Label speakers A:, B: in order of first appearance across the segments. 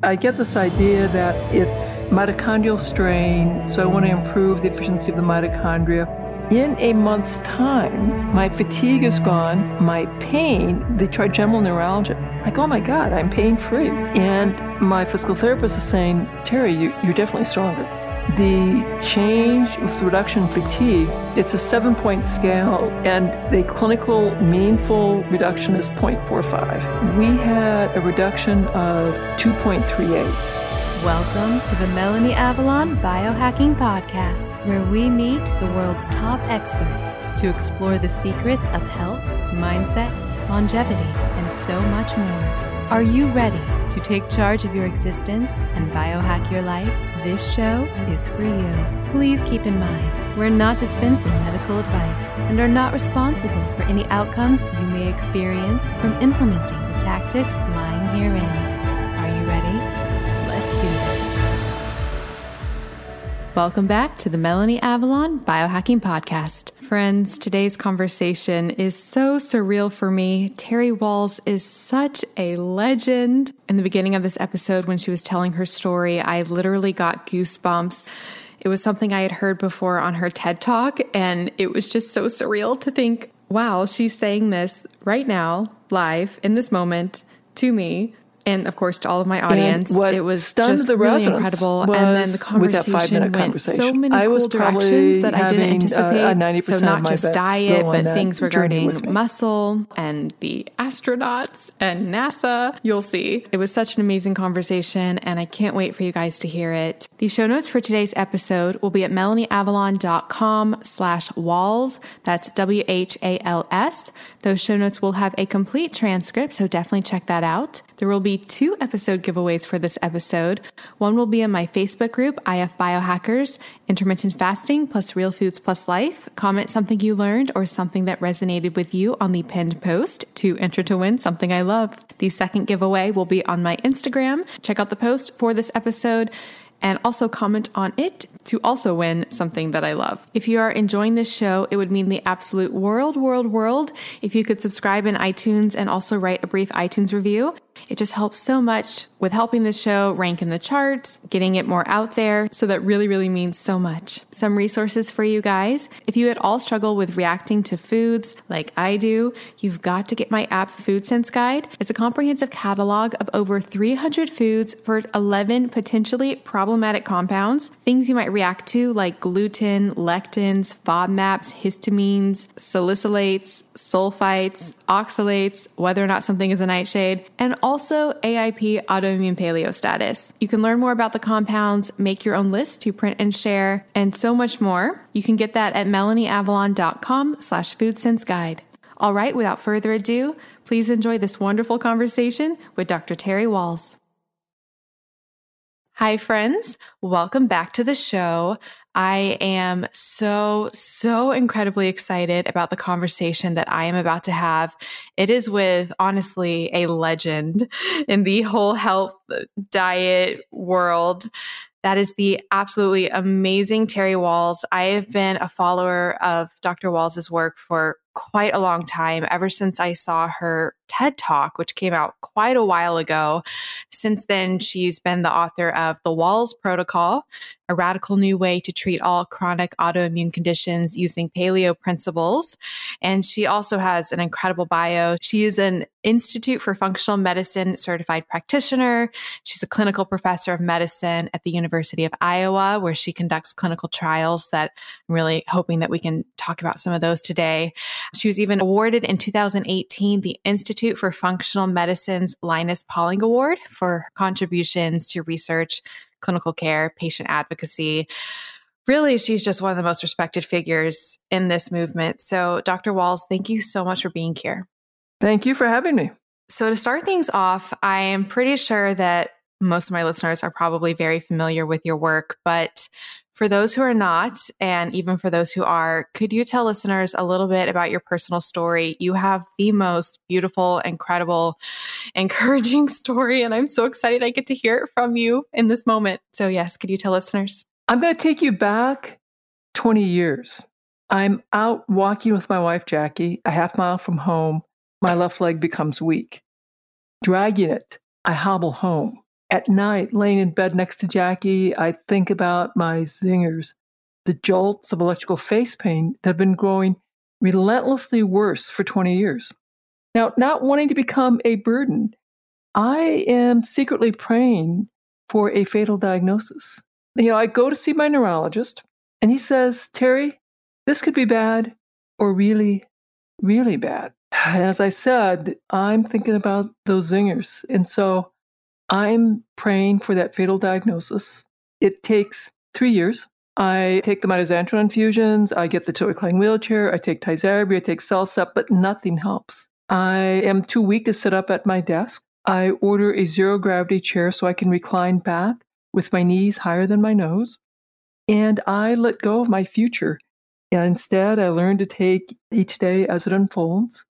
A: I get this idea that it's mitochondrial strain, so I want to improve the efficiency of the mitochondria. In a month's time, my fatigue is gone, my pain, the trigeminal neuralgia, like, oh my God, I'm pain free. And my physical therapist is saying, Terry, you, you're definitely stronger. The change with reduction fatigue, it's a seven point scale, and the clinical meaningful reduction is 0.45. We had a reduction of 2.38.
B: Welcome to the Melanie Avalon Biohacking Podcast, where we meet the world's top experts to explore the secrets of health, mindset, longevity, and so much more. Are you ready to take charge of your existence and biohack your life? This show is for you. Please keep in mind, we're not dispensing medical advice and are not responsible for any outcomes you may experience from implementing the tactics lying herein. Are you ready? Let's do this. Welcome back to the Melanie Avalon Biohacking Podcast. Friends, today's conversation is so surreal for me. Terry Wahls is such a legend. In the beginning of this episode, when she was telling her story, I literally got goosebumps. It was something I had heard before on her TED Talk, and it was just so surreal to think, wow, she's saying this right now, live, in this moment, to me and of course to all of my audience. it was just
A: the
B: really incredible. And then the conversation went
A: conversation.
B: so many cool directions that I didn't anticipate. so not just diet, but things regarding muscle and the astronauts and NASA. You'll see. It was such an amazing conversation, and I can't wait for you guys to hear it. The show notes for today's episode will be at melanieavalon.com slash wahls. That's W-H-A-L-S. Those show notes will have a complete transcript, so definitely check that out. There will be two episode giveaways for this episode. One will be in my Facebook group, IF Biohackers, Intermittent Fasting plus Real Foods plus Life. Comment something you learned or something that resonated with you on the pinned post to enter to win something I love. The second giveaway will be on my Instagram. Check out the post for this episode and also comment on it to also win something that I love. If you are enjoying this show, it would mean the absolute world, world, world if you could subscribe in iTunes and also write a brief iTunes review. It just helps so much with helping the show rank in the charts, getting it more out there. So that really, really means so much. Some resources for you guys. If you at all struggle with reacting to foods like I do, you've got to get my app Food Sense Guide. It's a comprehensive catalog of over 300 foods for 11 potentially problematic compounds, things you might react to like gluten, lectins, FODMAPs, histamines, salicylates, sulfites, oxalates, whether or not something is a nightshade, and also AIP autoimmune paleo status. You can learn more about the compounds, make your own list to print and share, and so much more. You can get that at melanieavalon.com slash foodsense guide. All right, without further ado, please enjoy this wonderful conversation with Dr. Terry Wahls. Hi, friends. Welcome back to the show. I am so, so incredibly excited about the conversation that I am about to have. It is with honestly a legend in the whole health diet world. That is the absolutely amazing Terry Wahls. I have been a follower of Dr. Wahls' work for quite a long time, ever since I saw her TED Talk, which came out quite a while ago. Since then, she's been the author of The Wahls Protocol, a radical new way to treat all chronic autoimmune conditions using paleo principles. And she also has an incredible bio. She is an Institute for Functional Medicine certified practitioner. She's a clinical professor of medicine at the University of Iowa, where she conducts clinical trials that I'm really hoping that we can talk about some of those today. She was even awarded in 2018 the Institute for Functional Medicine's Linus Pauling Award for contributions to research, clinical care, patient advocacy. Really, she's just one of the most respected figures in this movement. So, Dr. Wahls, thank you so much for being here.
A: Thank you for having me.
B: So, to start things off, I am pretty sure that most of my listeners are probably very familiar with your work, but for those who are not, and even for those who are, could you tell listeners a little bit about your personal story? You have the most beautiful, incredible, encouraging story, and I'm so excited I get to hear it from you in this moment. So, yes, could you tell listeners?
A: I'm going to take you back 20 years. I'm out walking with my wife, Jackie, a half mile from home. My left leg becomes weak. Dragging it, I hobble home. At night, laying in bed next to Jackie, I think about my zingers, the jolts of electrical face pain that have been growing relentlessly worse for 20 years. Now, not wanting to become a burden, I am secretly praying for a fatal diagnosis. You know, I go to see my neurologist, and he says, Terry, this could be bad or really, really bad. And as I said, I'm thinking about those zingers. And so I'm praying for that fatal diagnosis. It takes three years. I take the mitoxantrone infusions, I get the tilt-recline wheelchair, I take Tysabri, I take CellCept, but nothing helps. I am too weak to sit up at my desk. I order a zero gravity chair so I can recline back with my knees higher than my nose. And I let go of my future. And instead, I learn to take each day as it unfolds.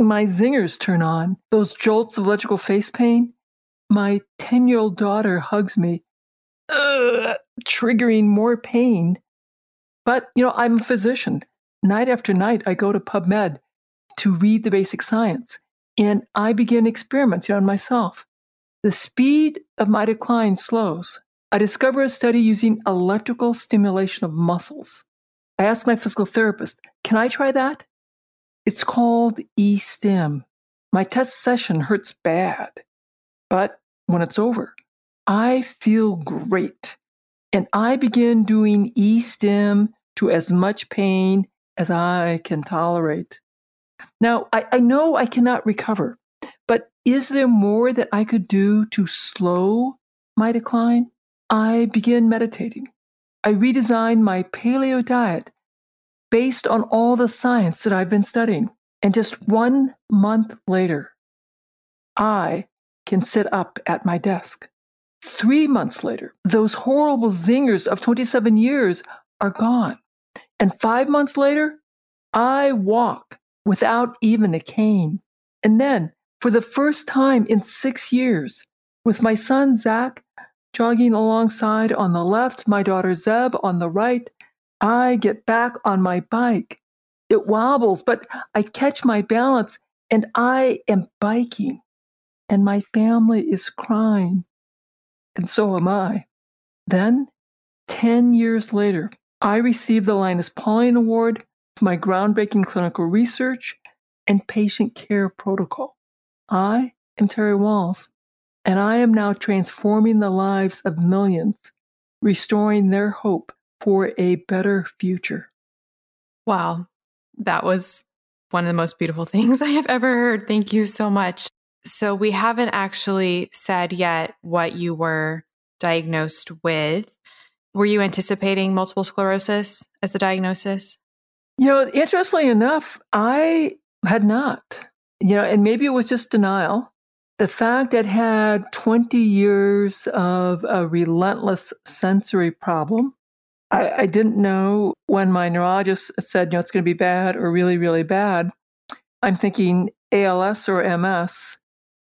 A: My zingers turn on, those jolts of electrical face pain. My 10 year old daughter hugs me, triggering more pain. But, you know, I'm a physician. Night after night, I go to PubMed to read the basic science. And I begin experiments on myself. The speed of my decline slows. I discover a study using electrical stimulation of muscles. I ask my physical therapist, can I try that? It's called e-stim. My test session hurts bad, but when it's over, I feel great. And I begin doing e-stim to as much pain as I can tolerate. Now, I, I know I cannot recover, but is there more that I could do to slow my decline? I begin meditating. I redesign my paleo diet based on all the science that I've been studying. And just one month later, I can sit up at my desk. Three months later, those horrible zingers of 27 years are gone. And five months later, I walk without even a cane. And then, for the first time in six years, with my son Zach jogging alongside on the left, my daughter Zeb on the right, I get back on my bike. It wobbles, but I catch my balance and I am biking. And my family is crying. And so am I. Then, 10 years later, I received the Linus Pauling Award for my groundbreaking clinical research and patient care protocol. I am Terry Wahls, and I am now transforming the lives of millions, restoring their hope for a better future.
B: Wow, that was one of the most beautiful things I have ever heard. Thank you so much. So, we haven't actually said yet what you were diagnosed with. Were you anticipating multiple sclerosis as the diagnosis?
A: You know, interestingly enough, I had not. You know, and maybe it was just denial. The fact that I had 20 years of a relentless sensory problem. I, I didn't know when my neurologist said, you know, it's going to be bad or really, really bad. I'm thinking ALS or MS.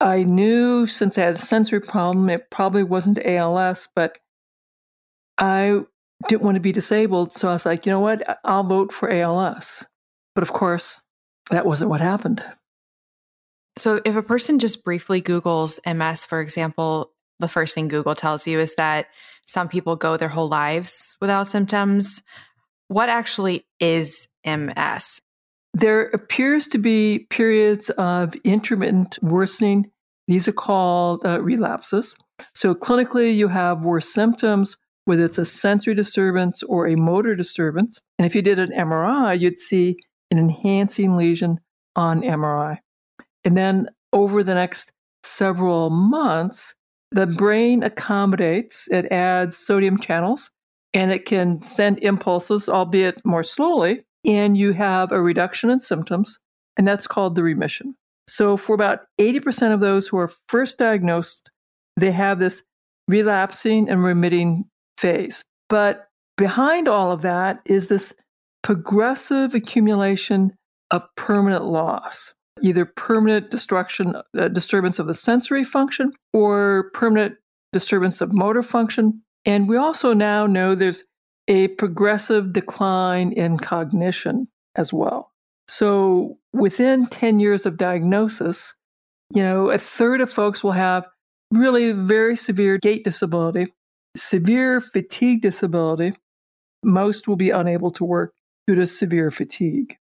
A: I knew since I had a sensory problem, it probably wasn't ALS, but I didn't want to be disabled. So I was like, you know what? I'll vote for ALS. But of course, that wasn't what happened.
B: So if a person just briefly Googles MS, for example, the first thing Google tells you is that some people go their whole lives without symptoms. What actually is MS?
A: There appears to be periods of intermittent worsening. These are called uh, relapses. So clinically, you have worse symptoms whether it's a sensory disturbance or a motor disturbance. And if you did an MRI, you'd see an enhancing lesion on MRI. And then over the next several months, the brain accommodates, it adds sodium channels, and it can send impulses, albeit more slowly, and you have a reduction in symptoms, and that's called the remission. So, for about 80% of those who are first diagnosed, they have this relapsing and remitting phase. But behind all of that is this progressive accumulation of permanent loss, either permanent destruction, uh, disturbance of the sensory function or permanent disturbance of motor function. And we also now know there's a progressive decline in cognition as well. So within 10 years of diagnosis, you know, a third of folks will have really very severe gait disability, severe fatigue disability. Most will be unable to work due to severe fatigue.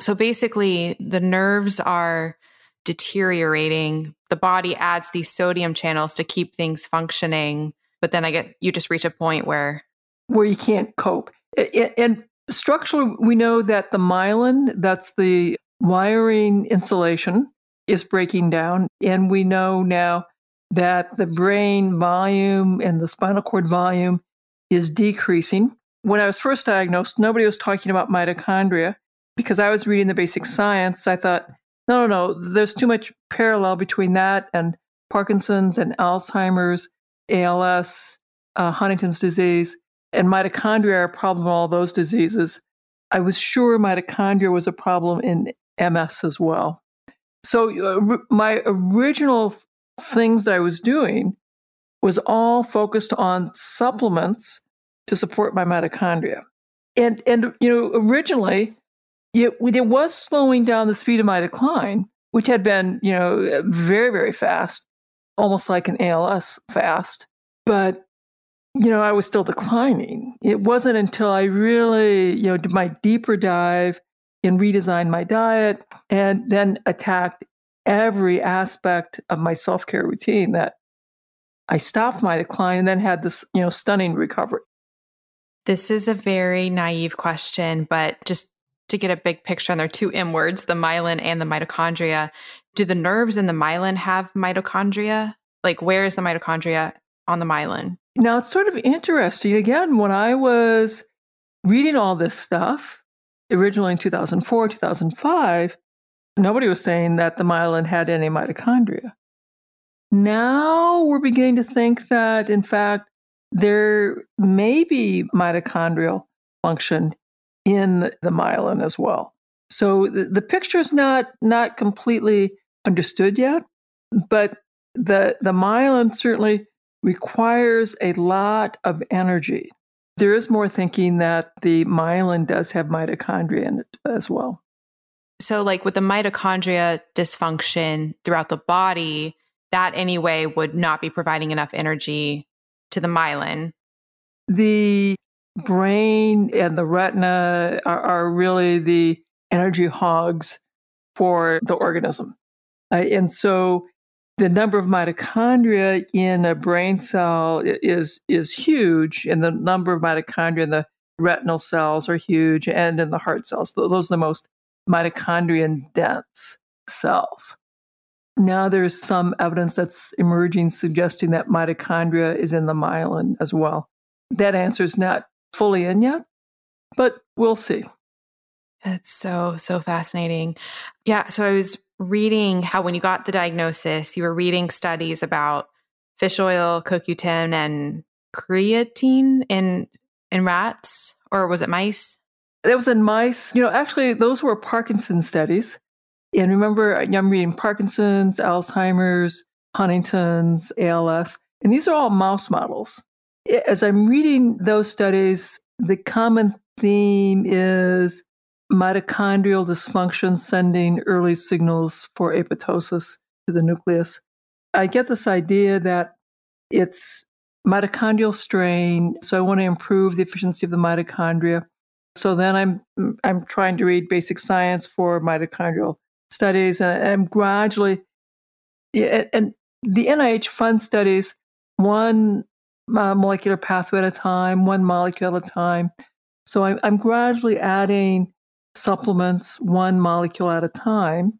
B: So basically, the nerves are deteriorating. The body adds these sodium channels to keep things functioning. But then I get you just reach a point where
A: where you can't cope. And structurally, we know that the myelin, that's the wiring insulation, is breaking down. And we know now that the brain volume and the spinal cord volume is decreasing. When I was first diagnosed, nobody was talking about mitochondria because I was reading the basic science. I thought, no, no, no, there's too much parallel between that and Parkinson's and Alzheimer's, ALS, uh, Huntington's disease, and mitochondria are a problem in all those diseases. I was sure mitochondria was a problem in MS as well. So uh, my original things that I was doing was all focused on supplements to support my mitochondria. And and you know originally it, it was slowing down the speed of my decline, which had been you know very very fast, almost like an ALS fast. But you know I was still declining. It wasn't until I really you know did my deeper dive and redesigned my diet and then attacked every aspect of my self care routine that I stopped my decline and then had this, you know, stunning recovery.
B: This is a very naive question, but just to get a big picture, and there are two M words, the myelin and the mitochondria. Do the nerves in the myelin have mitochondria? Like, where is the mitochondria on the myelin?
A: Now, it's sort of interesting. Again, when I was reading all this stuff, originally in 2004, 2005, nobody was saying that the myelin had any mitochondria. Now we're beginning to think that, in fact, there may be mitochondrial function in the myelin as well. So the, the picture is not not completely understood yet, but the the myelin certainly requires a lot of energy. There is more thinking that the myelin does have mitochondria in it as well.
B: So, like with the mitochondria dysfunction throughout the body, that anyway would not be providing enough energy to the myelin.
A: The brain and the retina are, are really the energy hogs for the organism. Uh, and so the number of mitochondria in a brain cell is is huge, and the number of mitochondria in the retinal cells are huge, and in the heart cells. Those are the most mitochondrion dense cells. Now there's some evidence that's emerging suggesting that mitochondria is in the myelin as well. That answer is not fully in yet, but we'll see.
B: That's so, so fascinating. Yeah. So I was reading how when you got the diagnosis, you were reading studies about fish oil, CoQ10, and creatine in in rats, or was it mice?
A: That was in mice. You know, actually, those were Parkinson's studies. And remember, I'm reading Parkinson's, Alzheimer's, Huntington's, ALS, and these are all mouse models. As I'm reading those studies, the common theme is mitochondrial dysfunction sending early signals for apoptosis to the nucleus. I get this idea that it's mitochondrial strain, so I want to improve the efficiency of the mitochondria. So then I'm I'm trying to read basic science for mitochondrial studies, and I'm gradually and the NIH funds studies one uh, molecular pathway at a time, one molecule at a time. So I'm, I'm gradually adding supplements one molecule at a time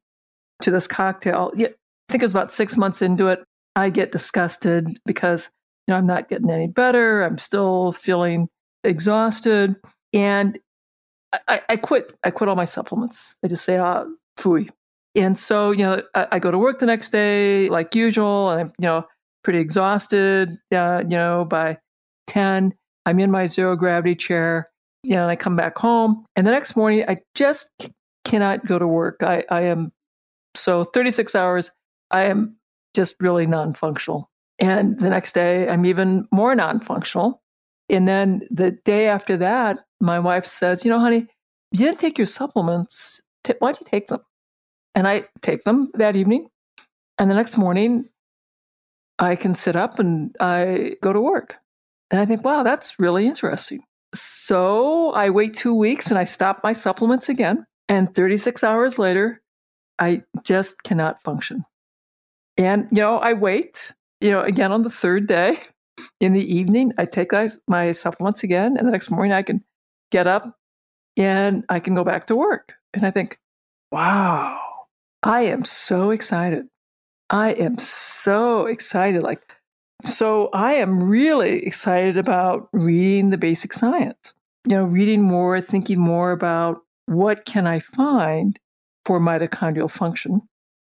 A: to this cocktail. Yeah, I think it's about six months into it. I get disgusted because you know I'm not getting any better. I'm still feeling exhausted, and I, I quit. I quit all my supplements. I just say, ah, fooey. And so, you know, I, I, go to work the next day like usual, and I'm, you know, pretty exhausted. Uh, you know, by ten, I'm in my zero gravity chair. You know, and I come back home, and the next morning, I just cannot go to work. I, I am so 36 hours. I am just really non-functional. And the next day, I'm even more non-functional. And then the day after that, my wife says, You know, honey, you didn't take your supplements. Why don't you take them? And I take them that evening. And the next morning, I can sit up and I go to work. And I think, wow, that's really interesting. So I wait two weeks and I stop my supplements again. And 36 hours later, I just cannot function. And, you know, I wait, you know, again on the third day in the evening, I take my supplements again. And the next morning, I can get up and I can go back to work. And I think, wow, I am so excited. I am so excited. Like, so I am really excited about reading the basic science, you know, reading more, thinking more about what can I find for mitochondrial function.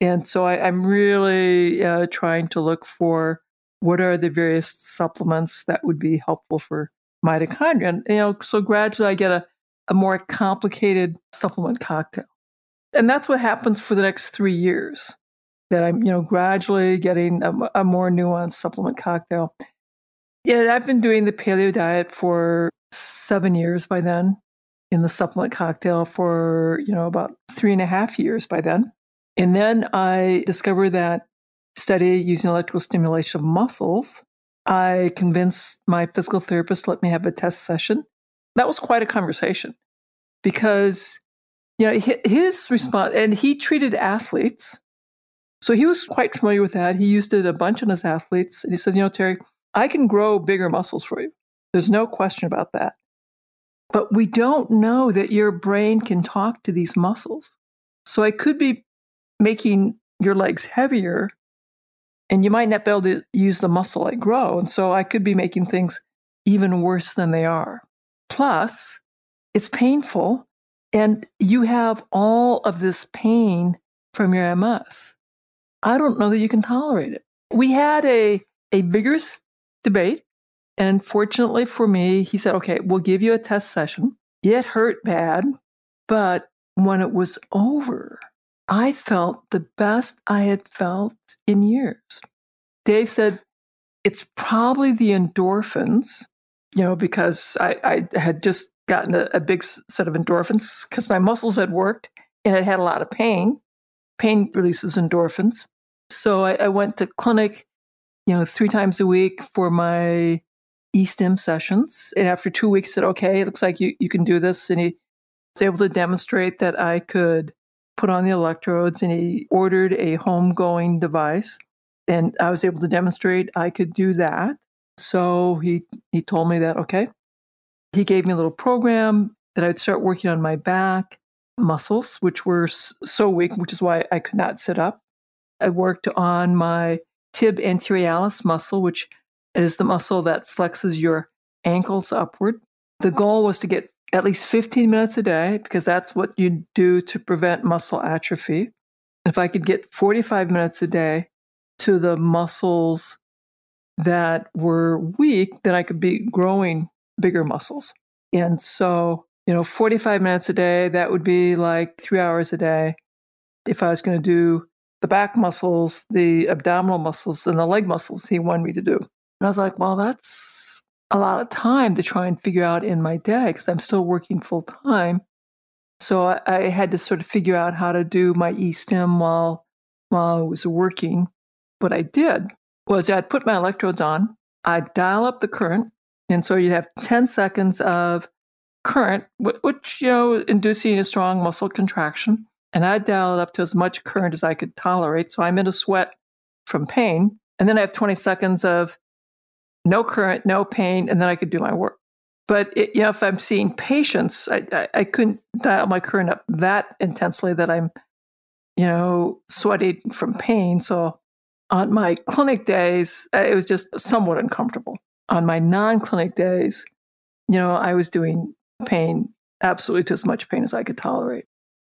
A: And so I, am really uh, trying to look for what are the various supplements that would be helpful for mitochondria. And, you know, so gradually I get a, a more complicated supplement cocktail. And that's what happens for the next three years that I'm, you know, gradually getting a, a more nuanced supplement cocktail. Yeah, I've been doing the paleo diet for seven years by then, in the supplement cocktail for, you know, about three and a half years by then. And then I discovered that study using electrical stimulation of muscles. I convinced my physical therapist to let me have a test session. That was quite a conversation because, you know, his response, and he treated athletes so he was quite familiar with that. He used it a bunch on his athletes. And he says, You know, Terry, I can grow bigger muscles for you. There's no question about that. But we don't know that your brain can talk to these muscles. So I could be making your legs heavier and you might not be able to use the muscle I grow. And so I could be making things even worse than they are. Plus, it's painful and you have all of this pain from your MS. I don't know that you can tolerate it. We had a, a vigorous debate. And fortunately for me, he said, okay, we'll give you a test session. It hurt bad, but when it was over, I felt the best I had felt in years. Dave said, it's probably the endorphins, you know, because I, I had just gotten a, a big set of endorphins because my muscles had worked and I had a lot of pain. Pain releases endorphins. So I, I went to clinic, you know, three times a week for my e-stim sessions. And after two weeks, said, okay, it looks like you, you can do this. And he was able to demonstrate that I could put on the electrodes and he ordered a home-going device. And I was able to demonstrate I could do that. So he, he told me that, okay. He gave me a little program that I'd start working on my back muscles, which were so weak, which is why I could not sit up. I worked on my tib anterioris muscle, which is the muscle that flexes your ankles upward. The oh. goal was to get at least 15 minutes a day because that's what you do to prevent muscle atrophy. If I could get 45 minutes a day to the muscles that were weak, then I could be growing bigger muscles. And so, you know, 45 minutes a day, that would be like three hours a day. If I was going to do the back muscles, the abdominal muscles, and the leg muscles he wanted me to do. And I was like, well, that's a lot of time to try and figure out in my day because I'm still working full time. So I, I, had to sort of figure out how to do my e-stim while while I was working. What I did was I'd put my electrodes on, I'd dial up the current, and so you'd have 10 seconds of current, which you know, inducing a strong muscle contraction. And I dial it up to as much current as I could tolerate. So I'm in a sweat from pain. And then I have 20 seconds of no current, no pain, and then I could do my work. But it, you know, if I'm seeing patients, I, I, I couldn't dial my current up that intensely that I'm, you know, sweating from pain. So on my clinic days, uh, it was just somewhat uncomfortable. On my non-clinic days, you know, I was doing pain absolutely to as much pain as I could tolerate.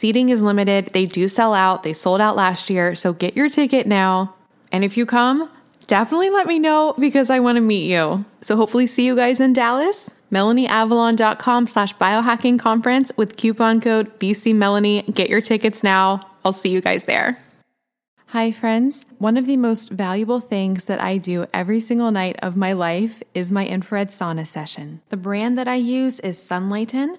B: Seating is limited. They do sell out. They sold out last year. So get your ticket now. And if you come, definitely let me know because I want to meet you. So hopefully see you guys in Dallas. MelanieAvalon.com slash biohacking conference with coupon code BCMelanie. Get your tickets now. I'll see you guys there. Hi, friends. One of the most valuable things that I do every single night of my life is my infrared sauna session. The brand that I use is Sunlighten.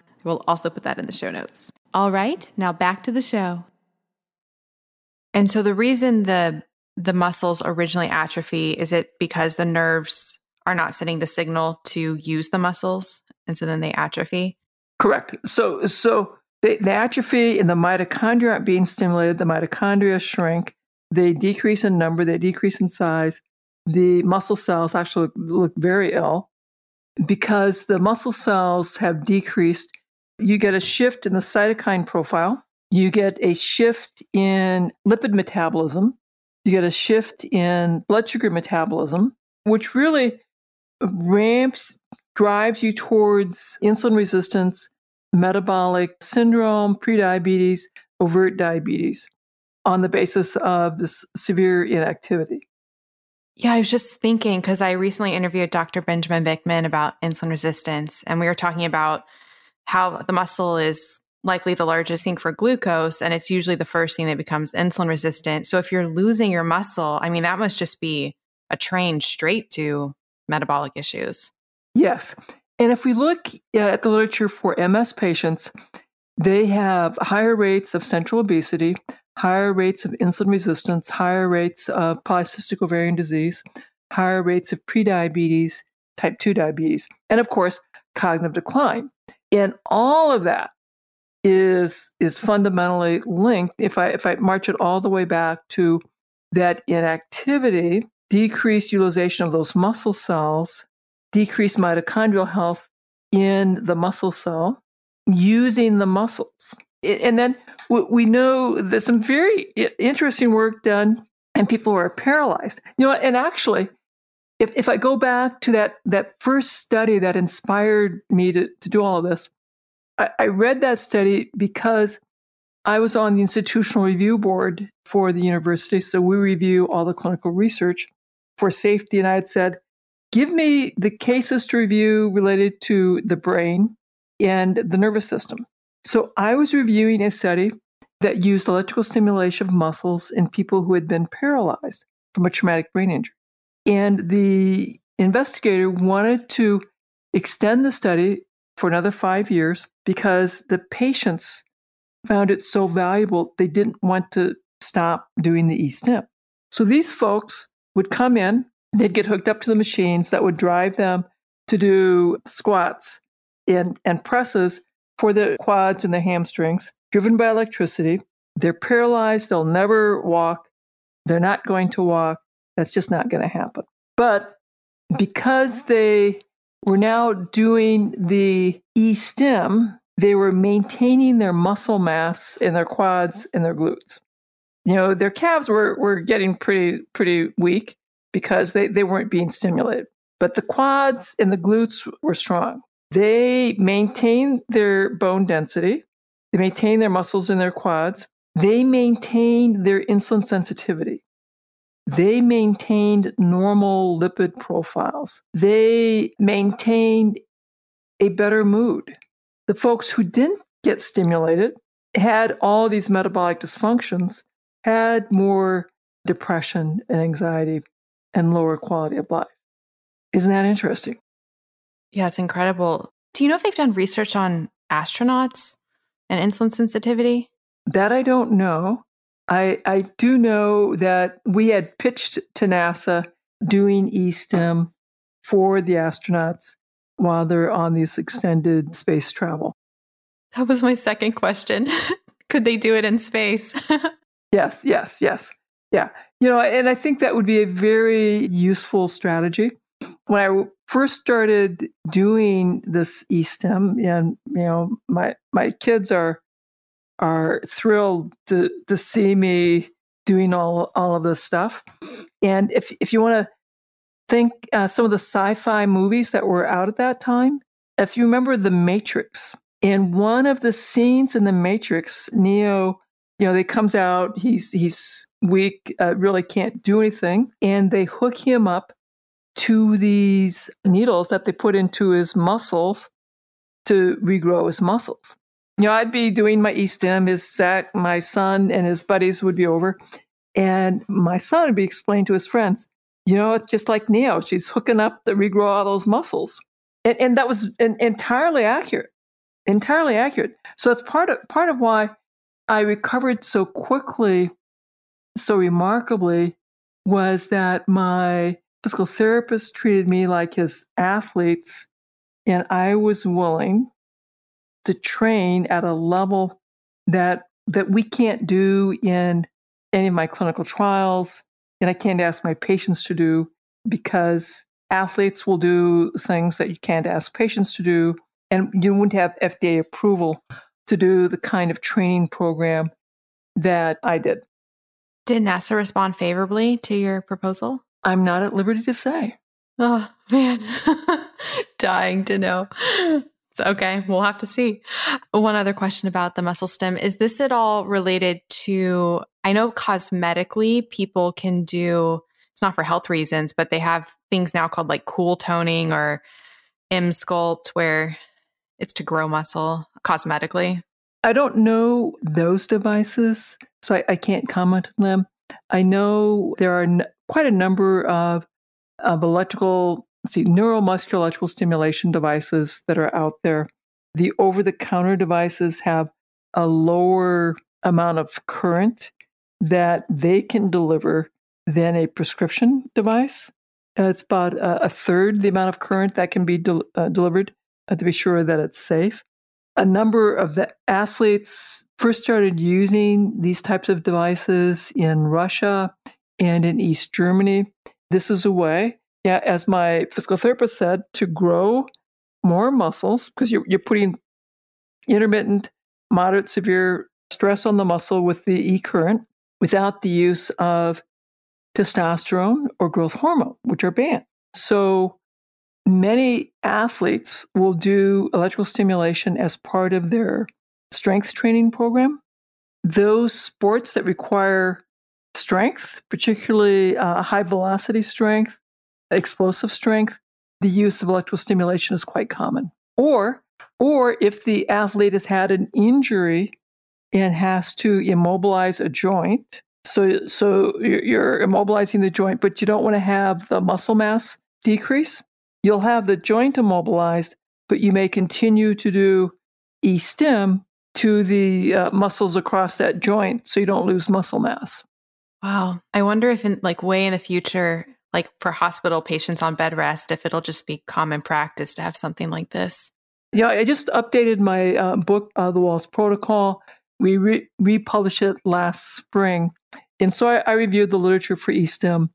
B: We'll also put that in the show notes. All right, now back to the show. And so the reason the the muscles originally atrophy is it because the nerves are not sending the signal to use the muscles and so then they atrophy?
A: Correct. So so they, they atrophy and the mitochondria aren't being stimulated, the mitochondria shrink, they decrease in number, they decrease in size. The muscle cells actually look, look very ill because the muscle cells have decreased you get a shift in the cytokine profile. You get a shift in lipid metabolism. You get a shift in blood sugar metabolism, which really ramps, drives you towards insulin resistance, metabolic syndrome, prediabetes, overt diabetes on the basis of this severe inactivity.
B: Yeah, I was just thinking because I recently interviewed Dr. Benjamin Bikman about insulin resistance, and we were talking about how the muscle is likely the largest sink for glucose and it's usually the first thing that becomes insulin resistant. So if you're losing your muscle, I mean that must just be a train straight to metabolic issues.
A: Yes. And if we look uh, at the literature for MS patients, they have higher rates of central obesity, higher rates of insulin resistance, higher rates of polycystic ovarian disease, higher rates of prediabetes, type 2 diabetes, and of course, cognitive decline. And all of that is is fundamentally linked. If I if I march it all the way back to that inactivity, decreased utilization of those muscle cells, decreased mitochondrial health in the muscle cell, using the muscles. And then we know there's some very interesting work done, and people who are paralyzed. You know, and actually, if, if I go back to that, that first study that inspired me to, to do all of this, I, I read that study because I was on the institutional review board for the university. So we review all the clinical research for safety. And I had said, give me the cases to review related to the brain and the nervous system. So I was reviewing a study that used electrical stimulation of muscles in people who had been paralyzed from a traumatic brain injury. And the investigator wanted to extend the study for another five years because the patients found it so valuable, they didn't want to stop doing the e-stim. So these folks would come in, they'd get hooked up to the machines that would drive them to do squats and, and presses for the quads and the hamstrings, driven by electricity. They're paralyzed, they'll never walk, they're not going to walk. That's just not going to happen. But because they were now doing the e stim, they were maintaining their muscle mass in their quads and their glutes. You know, their calves were, were getting pretty, pretty weak because they, they weren't being stimulated. But the quads and the glutes were strong. They maintained their bone density, they maintained their muscles in their quads, they maintained their insulin sensitivity. They maintained normal lipid profiles. They maintained a better mood. The folks who didn't get stimulated had all these metabolic dysfunctions, had more depression and anxiety and lower quality of life. Isn't that interesting?
B: Yeah, it's incredible. Do you know if they've done research on astronauts and insulin sensitivity?
A: That I don't know. I, I do know that we had pitched to NASA doing eSTIM for the astronauts while they're on this extended space travel.
B: That was my second question. Could they do it in space?
A: yes, yes, yes. Yeah. You know, and I think that would be a very useful strategy. When I first started doing this eSTIM, and you know, my my kids are are thrilled to to see me doing all all of this stuff. And if if you want to think uh, some of the sci-fi movies that were out at that time, if you remember The Matrix, in one of the scenes in The Matrix, Neo, you know, they comes out, he's he's weak, uh, really can't do anything, and they hook him up to these needles that they put into his muscles to regrow his muscles you know, I'd be doing my e-stim. His Zach, my son, and his buddies would be over, and my son would be explaining to his friends, you know, it's just like Neo. She's hooking up to regrow all those muscles, and, and that was an, entirely accurate, entirely accurate. So it's part of part of why I recovered so quickly, so remarkably, was that my physical therapist treated me like his athletes, and I was willing to train at a level that that we can't do in any of my clinical trials and I can't ask my patients to do because athletes will do things that you can't ask patients to do and you wouldn't have FDA approval to do the kind of training program that I did.
B: Did NASA respond favorably to your proposal?
A: I'm not at liberty to say.
B: Oh, man. Dying to know. Okay. We'll have to see. One other question about the muscle stim is this at all related to? I know cosmetically people can do, it's not for health reasons, but they have things now called like cool toning or Emsculpt where it's to grow muscle cosmetically.
A: I don't know those devices, so I, I can't comment on them. I know there are n- quite a number of, of electrical see neuromuscular electrical stimulation devices that are out there. The over the counter devices have a lower amount of current that they can deliver than a prescription device. It's about a, a, third the amount of current that can be de- uh, delivered uh, to be sure that it's safe. A number of the athletes first started using these types of devices in Russia and in East Germany. This is a way yeah, as my physical therapist said, to grow more muscles because you're, you're putting intermittent, moderate, severe stress on the muscle with the E current without the use of testosterone or growth hormone, which are banned. So many athletes will do electrical stimulation as part of their strength training program. Those sports that require strength, particularly uh, high velocity strength, explosive strength, the use of electrical stimulation is quite common. Or, or if the athlete has had an injury and has to immobilize a joint, So, so you're immobilizing the joint, but you don't want to have the muscle mass decrease. You'll have the joint immobilized, but you may continue to do e-stim to the uh, muscles across that joint so you don't lose muscle mass.
B: Wow. I wonder if in like way in the future, like for hospital patients on bed rest, if it'll just be common practice to have something like this.
A: Yeah, I just updated my uh, book, uh, The Wahls Protocol. We re- republished it last spring. And so I, I reviewed the literature for e-stim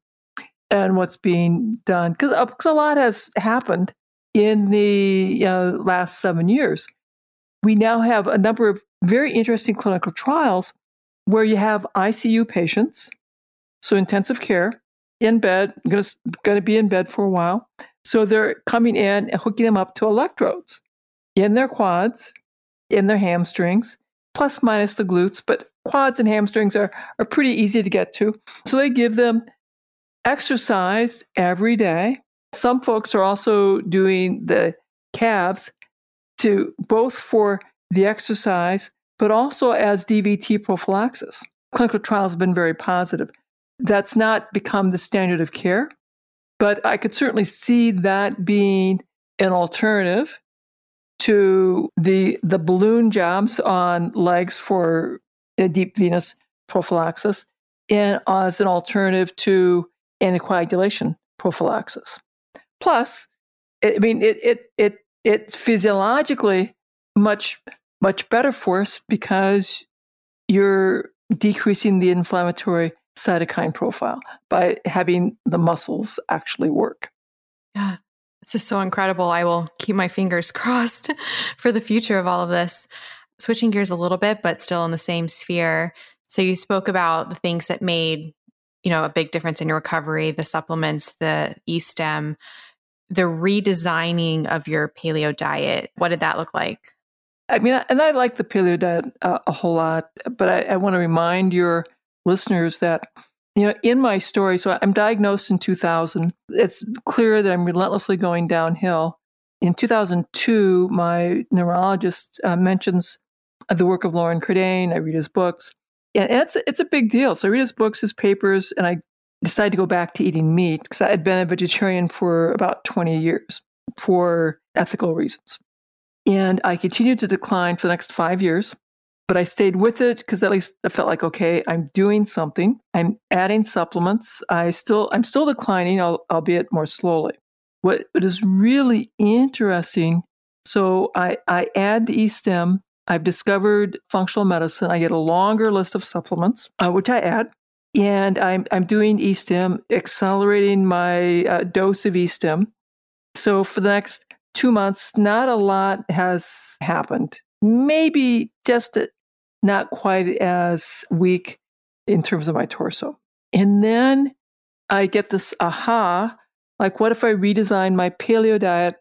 A: and what's being done because uh, a lot has happened in the uh, last seven years. We now have a number of very interesting clinical trials where you have ICU patients, so intensive care, in bed, going to be in bed for a while. So they're coming in and hooking them up to electrodes in their quads, in their hamstrings, plus minus the glutes, but quads and hamstrings are, are pretty easy to get to. So they give them exercise every day. Some folks are also doing the calves to both for the exercise, but also as DVT prophylaxis. Clinical trials have been very positive. That's not become the standard of care, but I could certainly see that being an alternative to the the balloon jobs on legs for deep venous prophylaxis and as an alternative to anticoagulation prophylaxis. Plus, I mean, it it it it's physiologically much much better for us because you're decreasing the inflammatory cytokine profile by having the muscles actually work.
B: Yeah. This is so incredible. I will keep my fingers crossed for the future of all of this. Switching gears a little bit, but still in the same sphere. So you spoke about the things that made you know, a big difference in your recovery, the supplements, the e-stim, the redesigning of your paleo diet. What did that look like?
A: I mean, and I like the paleo diet uh, a whole lot, but I, I want to remind your listeners that, you know, in my story, so I'm diagnosed in 2000. It's clear that I'm relentlessly going downhill. In 2002, my neurologist uh, mentions the work of Loren Cordain. I read his books and it's it's a big deal. So I read his books, his papers, and I decided to go back to eating meat because I had been a vegetarian for about 20 years for ethical reasons. And I continued to decline for the next five years, but I stayed with it because at least I felt like, okay, I'm doing something. I'm adding supplements. I still, I'm still declining, albeit more slowly. What, what is really interesting, so I, I add the e-stim I've discovered functional medicine. I get a longer list of supplements, uh, which I add. And I'm, I'm doing e-stim, accelerating my uh, dose of e-stim. So for the next two months, not a lot has happened. Maybe just a, not quite as weak in terms of my torso. And then I get this aha like, what if I redesign my paleo diet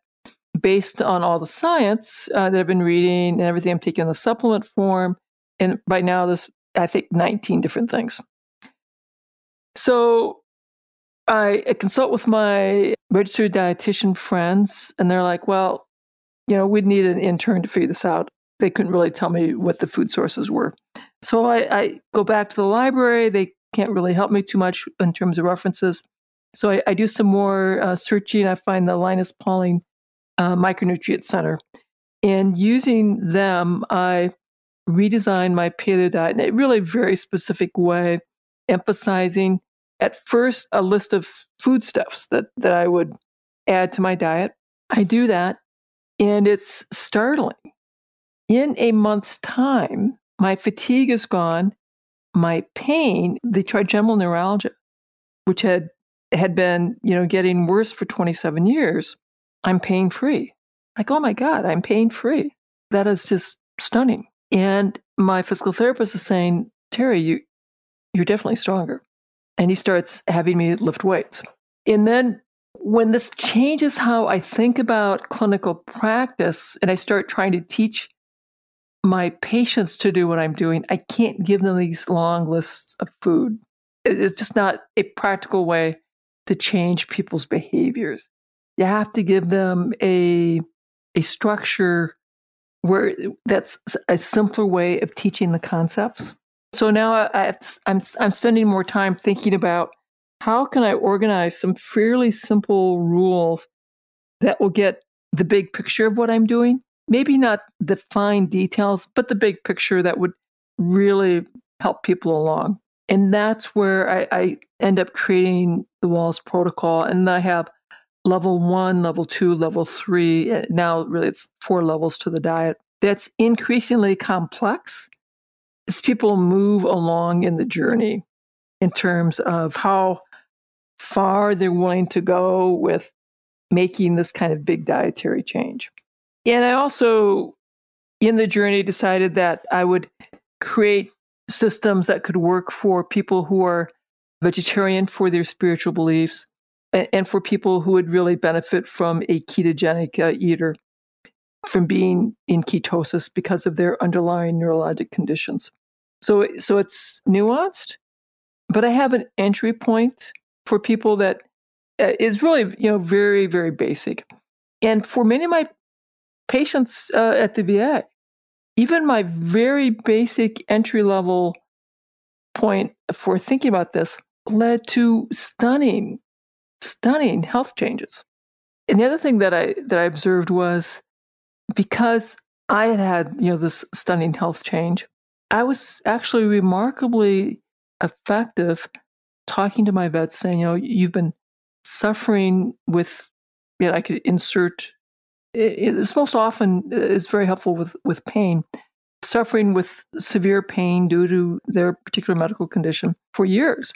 A: based on all the science uh, that I've been reading and everything I'm taking in the supplement form. And by now, there's, I think, 19 different things. So I, I consult with my registered dietitian friends, and they're like, well, you know, we'd need an intern to figure this out. They couldn't really tell me what the food sources were. So I, I go back to the library. They can't really help me too much in terms of references. So I, I do some more uh, searching. I find the Linus Pauling uh, Micronutrient Center. And using them, I redesigned my paleo diet in a really very specific way, emphasizing at first a list of foodstuffs that, that I would add to my diet. I do that, and it's startling. In a month's time, my fatigue is gone. My pain, the trigeminal neuralgia, which had had been, you know, getting worse for 27 years, I'm pain free. Like, oh my God, I'm pain free. That is just stunning. And my physical therapist is saying, Terry, you, you're definitely stronger. And he starts having me lift weights. And then when this changes how I think about clinical practice and I start trying to teach my patients to do what I'm doing, I can't give them these long lists of food. It's just not a practical way to change people's behaviors you have to give them a a structure where that's a simpler way of teaching the concepts. So now I, I'm I'm spending more time thinking about how can I organize some fairly simple rules that will get the big picture of what I'm doing. Maybe not the fine details, but the big picture that would really help people along. And that's where I, I end up creating the Wahls protocol. And I have level one, level two, level three. Now, really, it's four levels to the diet. That's increasingly complex as people move along in the journey in terms of how far they're willing to go with making this kind of big dietary change. And I also, in the journey, decided that I would create systems that could work for people who are vegetarian for their spiritual beliefs and for people who would really benefit from a ketogenic uh, eater from being in ketosis because of their underlying neurologic conditions. So, so it's nuanced, but I have an entry point for people that uh, really, you know, very, very basic. And for many of my patients uh, at the VA, even my very basic entry level point for thinking about this led to stunning, stunning health changes. And the other thing that I that I observed was because I had had, you know, this stunning health change, I was actually remarkably effective talking to my vets saying, you know, you've been suffering with, you know, I could insert, it's most often, uh, it's very helpful with, with pain, suffering with severe pain due to their particular medical condition for years.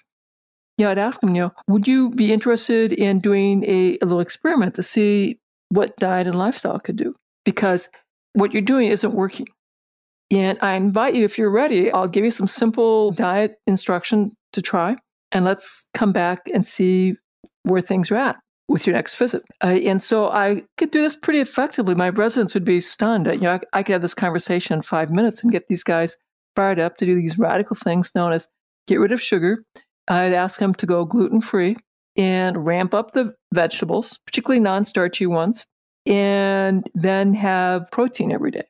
A: Yeah, I'd ask them, you know, would you be interested in doing a, a little experiment to see what diet and lifestyle could do? Because what you're doing isn't working. And I invite you, if you're ready, I'll give you some simple diet instruction to try. And let's come back and see where things are at with your next visit. Uh, and so I could do this pretty effectively. My residents would be stunned. You know, I, I could have this conversation in five minutes and get these guys fired up to do these radical things known as get rid of sugar. I'd ask them to go gluten free and ramp up the vegetables, particularly non starchy ones, and then have protein every day.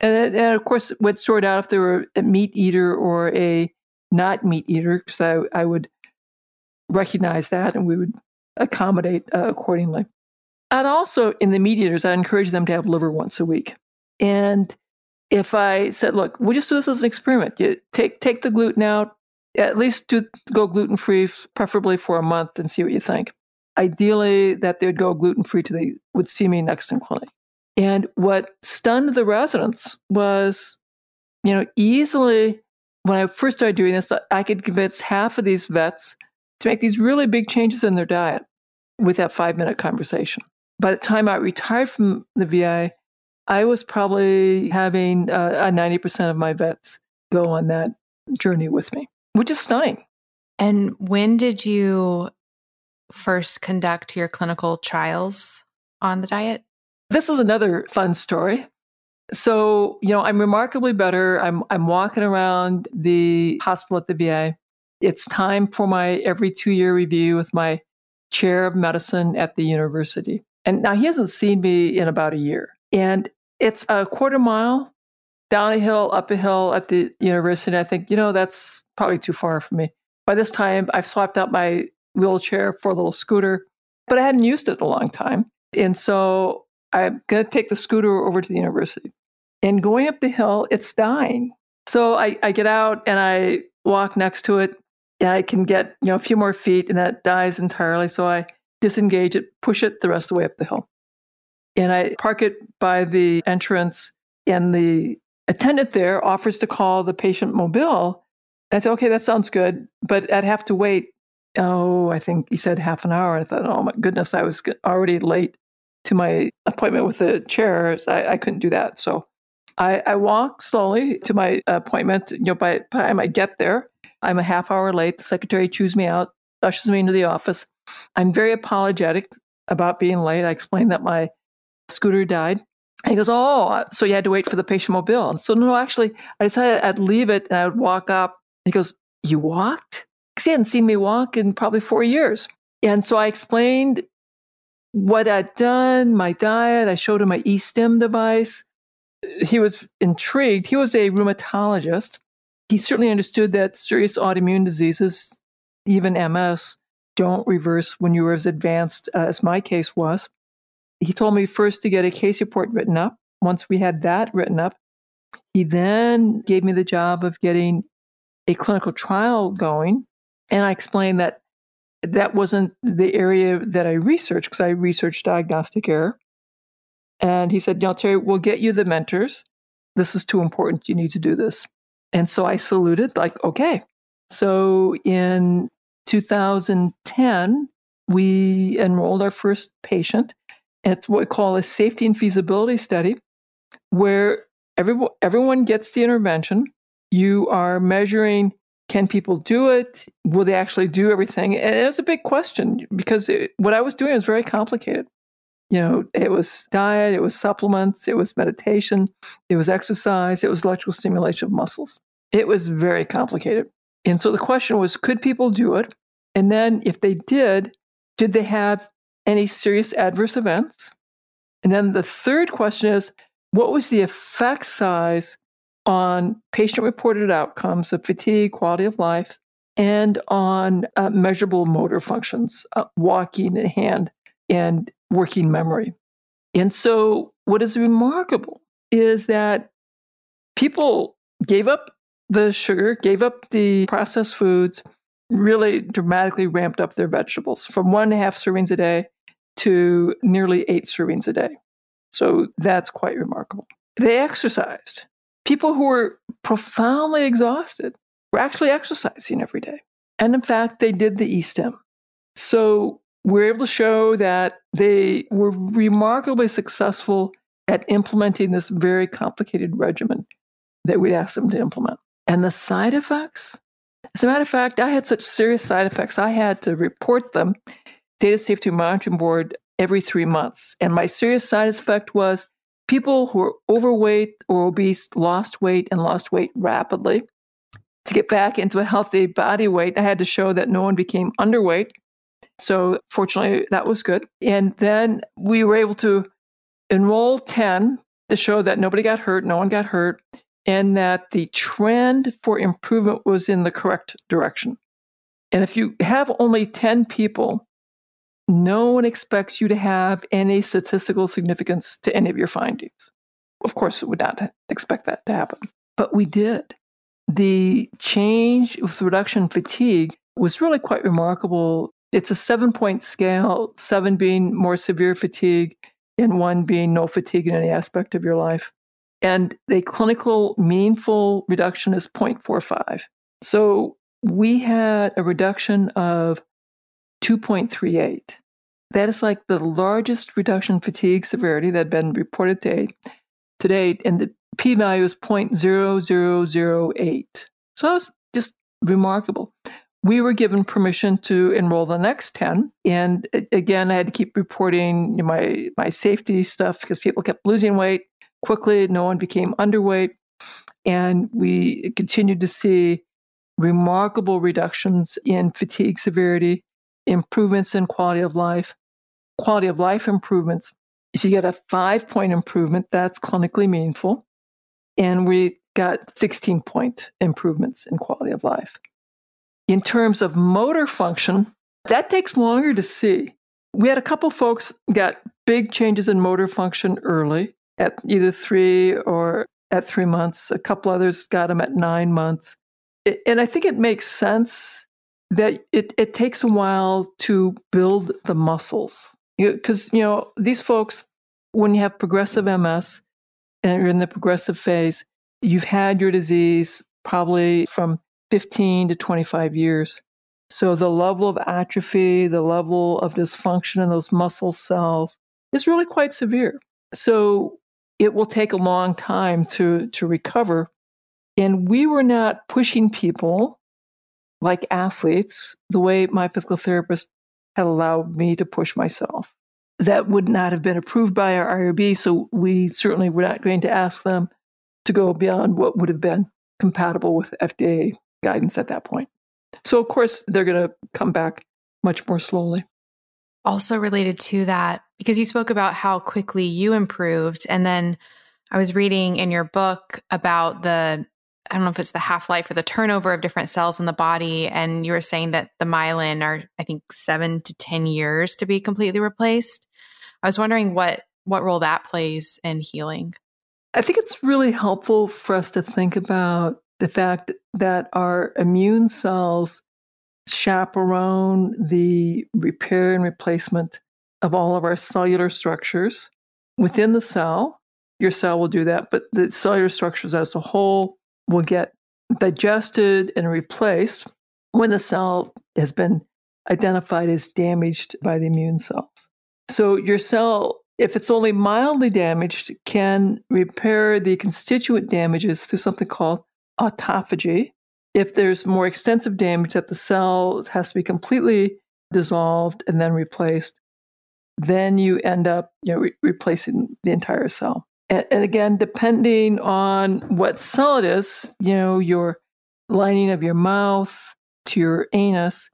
A: And, and of course, would sort out if they were a meat eater or a not meat eater, because I, I would recognize that and we would accommodate uh, accordingly. And also in the mediators, I encourage them to have liver once a week. And if I said, look, we'll just do this as an experiment. You take take the gluten out, at least do go gluten free, preferably for a month, and see what you think. Ideally, that they would go gluten free to they would see me next in clinic. And what stunned the residents was, you know, easily when I first started doing this, I could convince half of these vets to make these really big changes in their diet with that five minute conversation. By the time I retired from the VA, I was probably having uh, 90% of my vets go on that journey with me, which is stunning.
B: And when did you first conduct your clinical trials on the diet?
A: This is another fun story. So, you know, I'm remarkably better. I'm I'm walking around the hospital at the VA it's time for my every two year review with my chair of medicine at the university. And now he hasn't seen me in about a year. And it's a quarter mile down a hill, up a hill at the university. I think, you know, that's probably too far for me. By this time, I've swapped out my wheelchair for a little scooter, but I hadn't used it in a long time. And so I'm going to take the scooter over to the university. And going up the hill, it's dying. So I, I get out and I walk next to it I can get you know a few more feet and that dies entirely. So I disengage it, push it the rest of the way up the hill, and I park it by the entrance. And the attendant there offers to call the patient mobile. And I said, okay, that sounds good, but I'd have to wait. Oh, I think he said half an hour. I thought, oh my goodness, I was already late to my appointment with the chair. I, I couldn't do that. So I, I walk slowly to my appointment. You know, by the time I get there, I'm a half hour late. The secretary chews me out, ushers me into the office. I'm very apologetic about being late. I explained that my scooter died. And he goes, Oh, so you had to wait for the patient mobile. And so, no, actually, I decided I'd leave it and I would walk up. And he goes, You walked? Because he hadn't seen me walk in probably four years. And so I explained what I'd done, my diet. I showed him my eStim device. He was intrigued. He was a rheumatologist he certainly understood that serious autoimmune diseases, even MS, don't reverse when you are as advanced uh, as my case was. He told me first to get a case report written up. Once we had that written up, he then gave me the job of getting a clinical trial going. And I explained that that wasn't the area that I researched because I researched diagnostic error. And he said, "No, Terry, we'll get you the mentors. This is too important. You need to do this. And so I saluted, like, okay. So in 2010, we enrolled our first patient. It's what we call a safety and feasibility study, where everyone, everyone gets the intervention. You are measuring can people do it? Will they actually do everything? And it was a big question because it, what I was doing was very complicated. You know, it was diet, it was supplements, it was meditation, it was exercise, it was electrical stimulation of muscles. It was very complicated. And so the question was could people do it? And then if they did, did they have any serious adverse events? And then the third question is what was the effect size on patient reported outcomes of fatigue, quality of life, and on uh, measurable motor functions, uh, walking and hand and working memory. And so, what is remarkable is that people gave up the sugar, gave up the processed foods, really dramatically ramped up their vegetables from one and a half servings a day to nearly eight servings a day. So, that's quite remarkable. They exercised. People who were profoundly exhausted were actually exercising every day. And in fact, they did the E-stim. So we're able to show that they were remarkably successful at implementing this very complicated regimen that we'd asked them to implement. And the side effects, as a matter of fact, I had such serious side effects, I had to report them Data Safety Monitoring Board every three months. And my serious side effect was people who were overweight or obese lost weight and lost weight rapidly. To get back into a healthy body weight, I had to show that no one became underweight so fortunately, that was good. And then we were able to enroll 10 to show that nobody got hurt, no one got hurt, and that the trend for improvement was in the correct direction. And if you have only 10 people, no one expects you to have any statistical significance to any of your findings. Of course, we would not expect that to happen, but we did. The change with reduction fatigue was really quite remarkable it's a seven point scale, seven being more severe fatigue, and one being no fatigue in any aspect of your life. And the clinical meaningful reduction is 0.45. So we had a reduction of 2.38. That is like the largest reduction in fatigue severity that had been reported to date, to date and the p value is 0.0008. So that was just remarkable we were given permission to enroll the next 10 and again i had to keep reporting my my safety stuff because people kept losing weight quickly. No one became underweight. And we continued to see remarkable reductions in fatigue severity improvements in quality of life quality of life improvements. If you get a 5 point improvement that's clinically meaningful. And we got 16 point improvements in quality of life in terms of motor function, that takes longer to see. We had a couple folks got big changes in motor function early at either three or at three months. A couple others got them at nine months. And I think it makes sense that it, it takes a while to build the muscles. Because, you, you know, these folks, when you have progressive MS and you're in the progressive phase, you've had your disease probably from 15 to 25 years. So the level of atrophy, the level of dysfunction in those muscle cells is really quite severe. So it will take a long time to, to recover. And we were not pushing people like athletes the way my physical therapist had allowed me to push myself. That would not have been approved by our IRB, so we certainly were not going to ask them to go beyond what would have been compatible with FDA guidance at that point. So, of course, they're going to come back much more slowly.
B: Also, related to that, because you spoke about how quickly you improved, and then I was reading in your book about the I don't know if it's the half life or the turnover of different cells in the body. And you were saying that the myelin are, I think, seven to 10 years to be completely replaced. I was wondering what, what role that plays in healing.
A: I think it's really helpful for us to think about the fact that our immune cells chaperone the repair and replacement of all of our cellular structures within the cell. Your cell will do that, but the cellular structures as a whole will get digested and replaced when the cell has been identified as damaged by the immune cells. So your cell, if it's only mildly damaged, can repair the constituent damages through something called autophagy. If there's more extensive damage that the cell has to be completely dissolved and then replaced, then you end up you know, re- replacing the entire cell. And, and again, depending on what cell it is, you know, your lining of your mouth to your anus,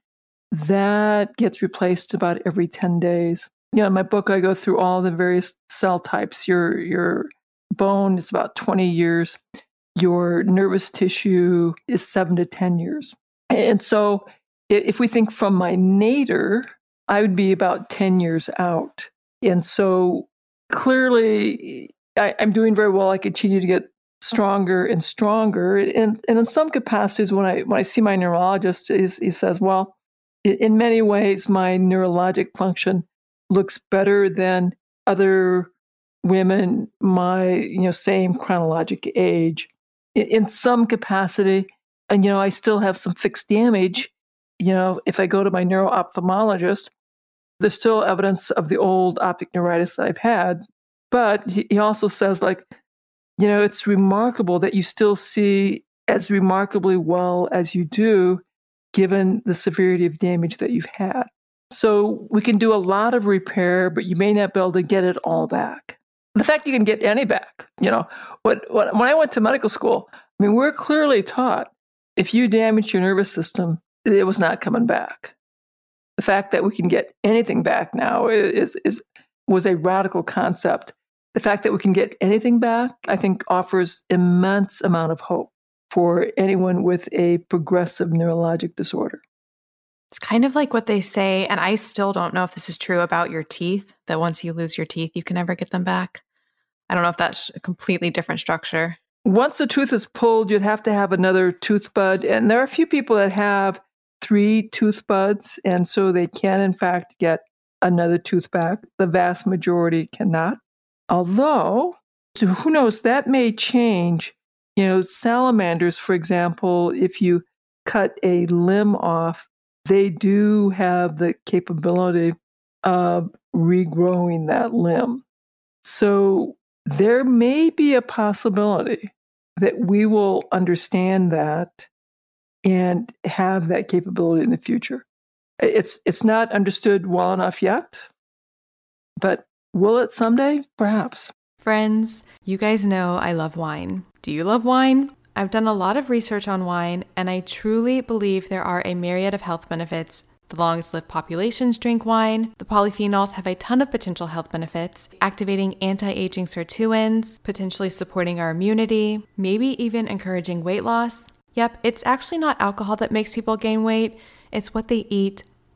A: that gets replaced about every 10 days. You know, in my book, I go through all the various cell types. Your your bone is about 20 years. Your nervous tissue is seven to 10 years. And so, if we think from my nadir, I would be about 10 years out. And so, clearly, I, am doing very well. I continue to get stronger and stronger. And, and in some capacities, when I when I see my neurologist, he, he says, "Well, in many ways, my neurologic function looks better than other women my you know same chronologic age in, some capacity." And you know, I still have some fixed damage. You know, if I go to my neuro ophthalmologist, there's still evidence of the old optic neuritis that I've had but he also says, like, you know, it's remarkable that you still see as remarkably well as you do, given the severity of damage that you've had. So we can do a lot of repair, but you may not be able to get it all back. The fact you can get any back, you know, what, when I went to medical school, I mean, we're clearly taught if you damage your nervous system, it was not coming back. The fact that we can get anything back now is, is was a radical concept the fact that we can get anything back, I think, offers immense amount of hope for anyone with a progressive neurologic disorder.
B: It's kind of like what they say, and I still don't know if this is true about your teeth, that once you lose your teeth, you can never get them back. I don't know if that's a completely different structure.
A: Once the tooth is pulled, you'd have to have another tooth bud. And there are a few people that have three tooth buds, and so they can, in fact, get another tooth back. The vast majority cannot. Although, who knows, that may change. You know, salamanders, for example, if you cut a limb off, they do have the capability of regrowing that limb. So there may be a possibility that we will understand that and have that capability in the future. It's it's not understood well enough yet, but Will it someday? Perhaps.
B: Friends, you guys know I love wine. Do you love wine? I've done a lot of research on wine, and I truly believe there are a myriad of health benefits. The longest lived populations drink wine. The polyphenols have a ton of potential health benefits, activating anti aging sirtuins, potentially supporting our immunity, maybe even encouraging weight loss. Yep, it's actually not alcohol that makes people gain weight, it's what they eat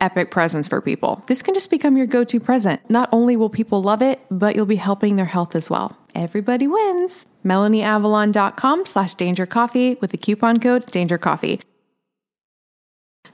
B: epic presents for people. This can just become your go to present. Not only will people love it, but you'll be helping their health as well. Everybody wins. MelanieAvalon.com slash danger coffee with the coupon code danger coffee.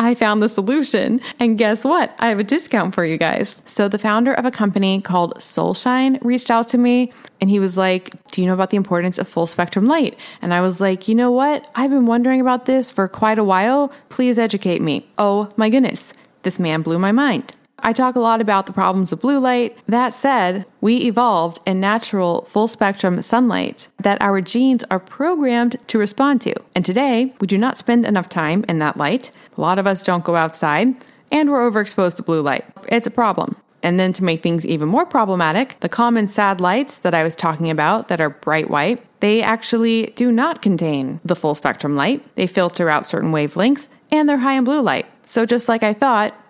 B: I found the solution. And guess what? I have a discount for you guys. So, the founder of a company called Solshine reached out to me and he was like, Do you know about the importance of full spectrum light? And I was like, You know what? I've been wondering about this for quite a while. Please educate me. Oh my goodness. This man blew my mind. I talk a lot about the problems of blue light. That said, we evolved in natural full spectrum sunlight that our genes are programmed to respond to. And today, we do not spend enough time in that light. A lot of us don't go outside, and we're overexposed to blue light. It's a problem. And then to make things even more problematic, the common sad lights that I was talking about that are bright white, they actually do not contain the full spectrum light. They filter out certain wavelengths and they're high in blue light. So just like I thought,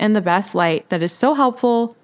B: in the best light that is so helpful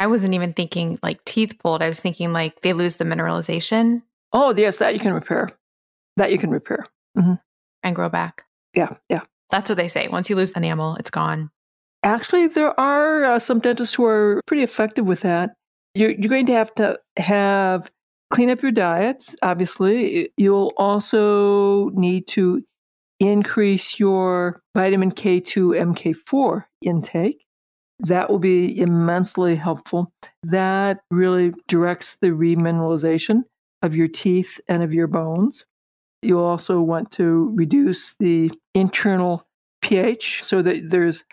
B: I wasn't even thinking like teeth pulled. I was thinking like they lose the mineralization.
A: Oh, yes, that you can repair. That you can repair.
B: Mm-hmm. And grow back.
A: Yeah, yeah.
B: That's what they say. Once you lose enamel, it's gone.
A: Actually, there are uh, some dentists who are pretty effective with that. You're, you're going to have to have clean up your diets, obviously. You'll also need to increase your vitamin K2, MK4 intake. That will be immensely helpful. That really directs the remineralization of your teeth and of your bones. You'll also want to reduce the internal pH so that there's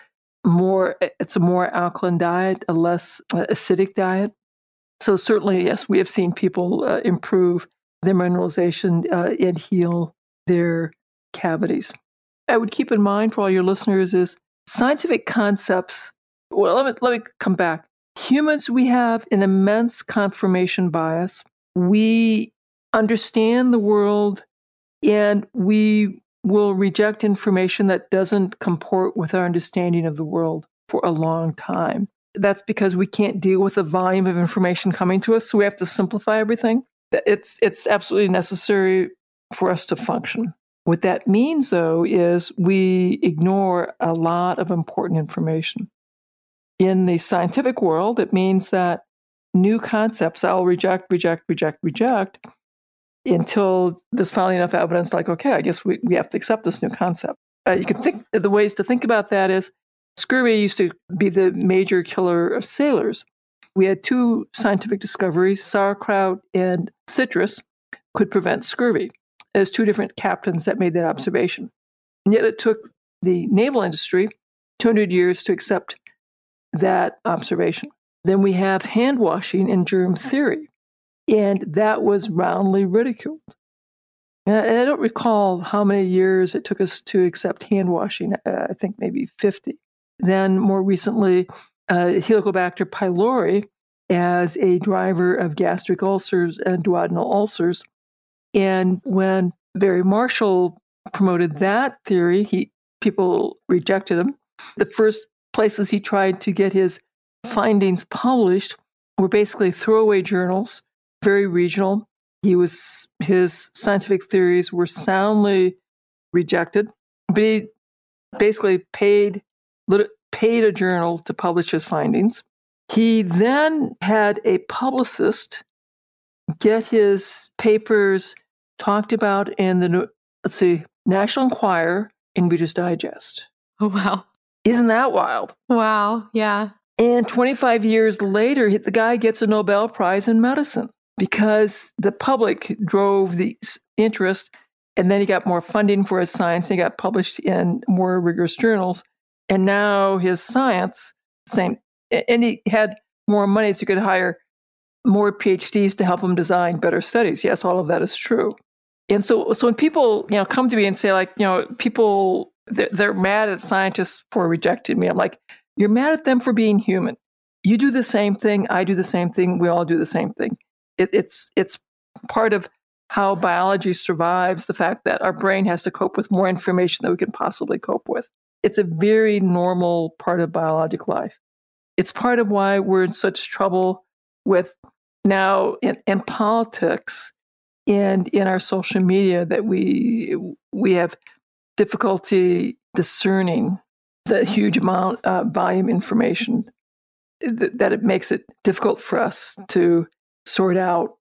A: more, it's a more alkaline diet, a less acidic diet. So, certainly, yes, we have seen people uh, improve their mineralization uh, and heal their cavities. I would keep in mind for all your listeners is scientific concepts well, let me, let me come back. Humans, we have an immense confirmation bias. We understand the world and we will reject information that doesn't comport with our understanding of the world for a long time. That's because we can't deal with the volume of information coming to us, so we have to simplify everything. It's, it's absolutely necessary for us to function. What that means, though, is we ignore a lot of important information in the scientific world, it means that new concepts I'll reject, reject, reject, reject until there's finally enough evidence like, okay, I guess we, we have to accept this new concept. Uh, you can think the ways to think about that is scurvy used to be the major killer of sailors. We had two scientific discoveries sauerkraut and citrus could prevent scurvy. There's two different captains that made that observation. And yet it took the naval industry 200 years to accept that observation. Then we have hand washing and germ theory, and that was roundly ridiculed. And I don't recall how many years it took us to accept hand washing. Uh, I think maybe 50. Then more recently, uh, Helicobacter pylori as a driver of gastric ulcers and duodenal ulcers. And when Barry Marshall promoted that theory, he people rejected him. The first places he tried to get his findings published were basically throwaway journals, very regional. He was his scientific theories were soundly rejected, but he basically paid paid a journal to publish his findings. He then had a publicist get his papers talked about in the let's see National Enquirer and Reader's Digest.
B: Oh wow!
A: Isn't that wild?
B: Wow! Yeah.
A: And 25 years later, the guy gets a Nobel Prize in medicine because the public drove the interest, and then he got more funding for his science. And he got published in more rigorous journals, and now his science same, and he had more money, so he could hire more PhDs to help him design better studies. Yes, all of that is true. And so, so when people, you know, come to me and say, like, you know, people they're, they're mad at scientists for rejecting me, I'm like, you're mad at them for being human. You do the same thing. I do the same thing. We all do the same thing. It, it's it's part of how biology survives. The fact that our brain has to cope with more information than we can possibly cope with. It's a very normal part of biologic life. It's part of why we're in such trouble with now in, in politics and in our social media that we we have difficulty discerning the huge amount of volume information that, it makes it difficult for us to sort out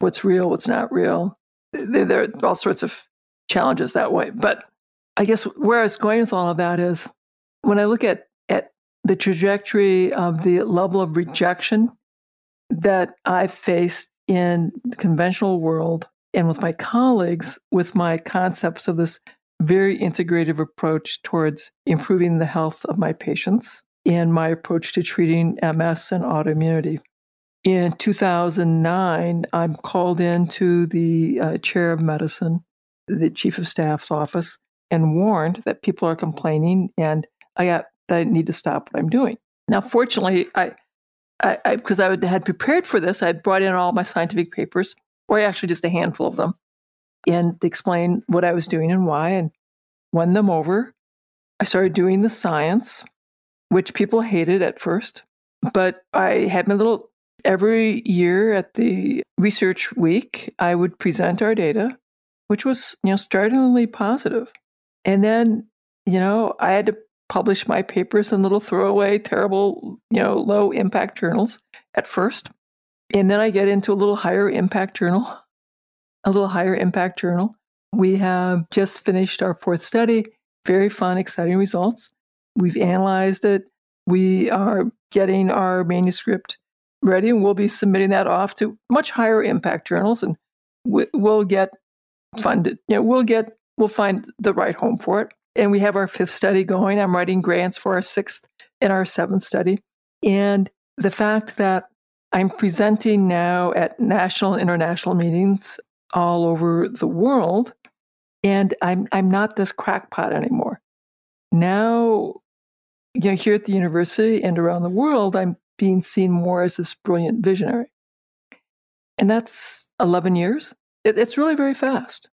A: what's real, what's not real. There, there are all sorts of challenges that way. But I guess where I was going with all of that is when I look at, at the trajectory of the level of rejection that I faced in the conventional world and with my colleagues with my concepts of this very integrative approach towards improving the health of my patients and my approach to treating MS and autoimmunity. In 2009, I'm called into the uh, chair of medicine, the chief of staff's office, and warned that people are complaining and I got that I need to stop what I'm doing. Now, fortunately, I because I, I, I, had prepared for this, I had brought in all my scientific papers, or actually just a handful of them, and explain what I was doing and why, and won them over. I started doing the science, which people hated at first, but I had my little every year at the research week, I would present our data, which was, you know, startlingly positive. And then, you know, I had to publish my papers in little throwaway, terrible, you know, low impact journals at first. And then I get into a little higher impact journal, a little higher impact journal. We have just finished our fourth study, very fun, exciting results. We've analyzed it. We are getting our manuscript ready and we'll be submitting that off to much higher impact journals and we'll get funded. You know, we'll get, we'll find the right home for it and we have our fifth study going. I'm writing grants for our sixth and our seventh study. And the fact that I'm presenting now at national and international meetings all over the world, and I'm I'm not this crackpot anymore. Now, you know, here at the university and around the world, I'm being seen more as this brilliant visionary. And that's 11 years. It, it's really very fast.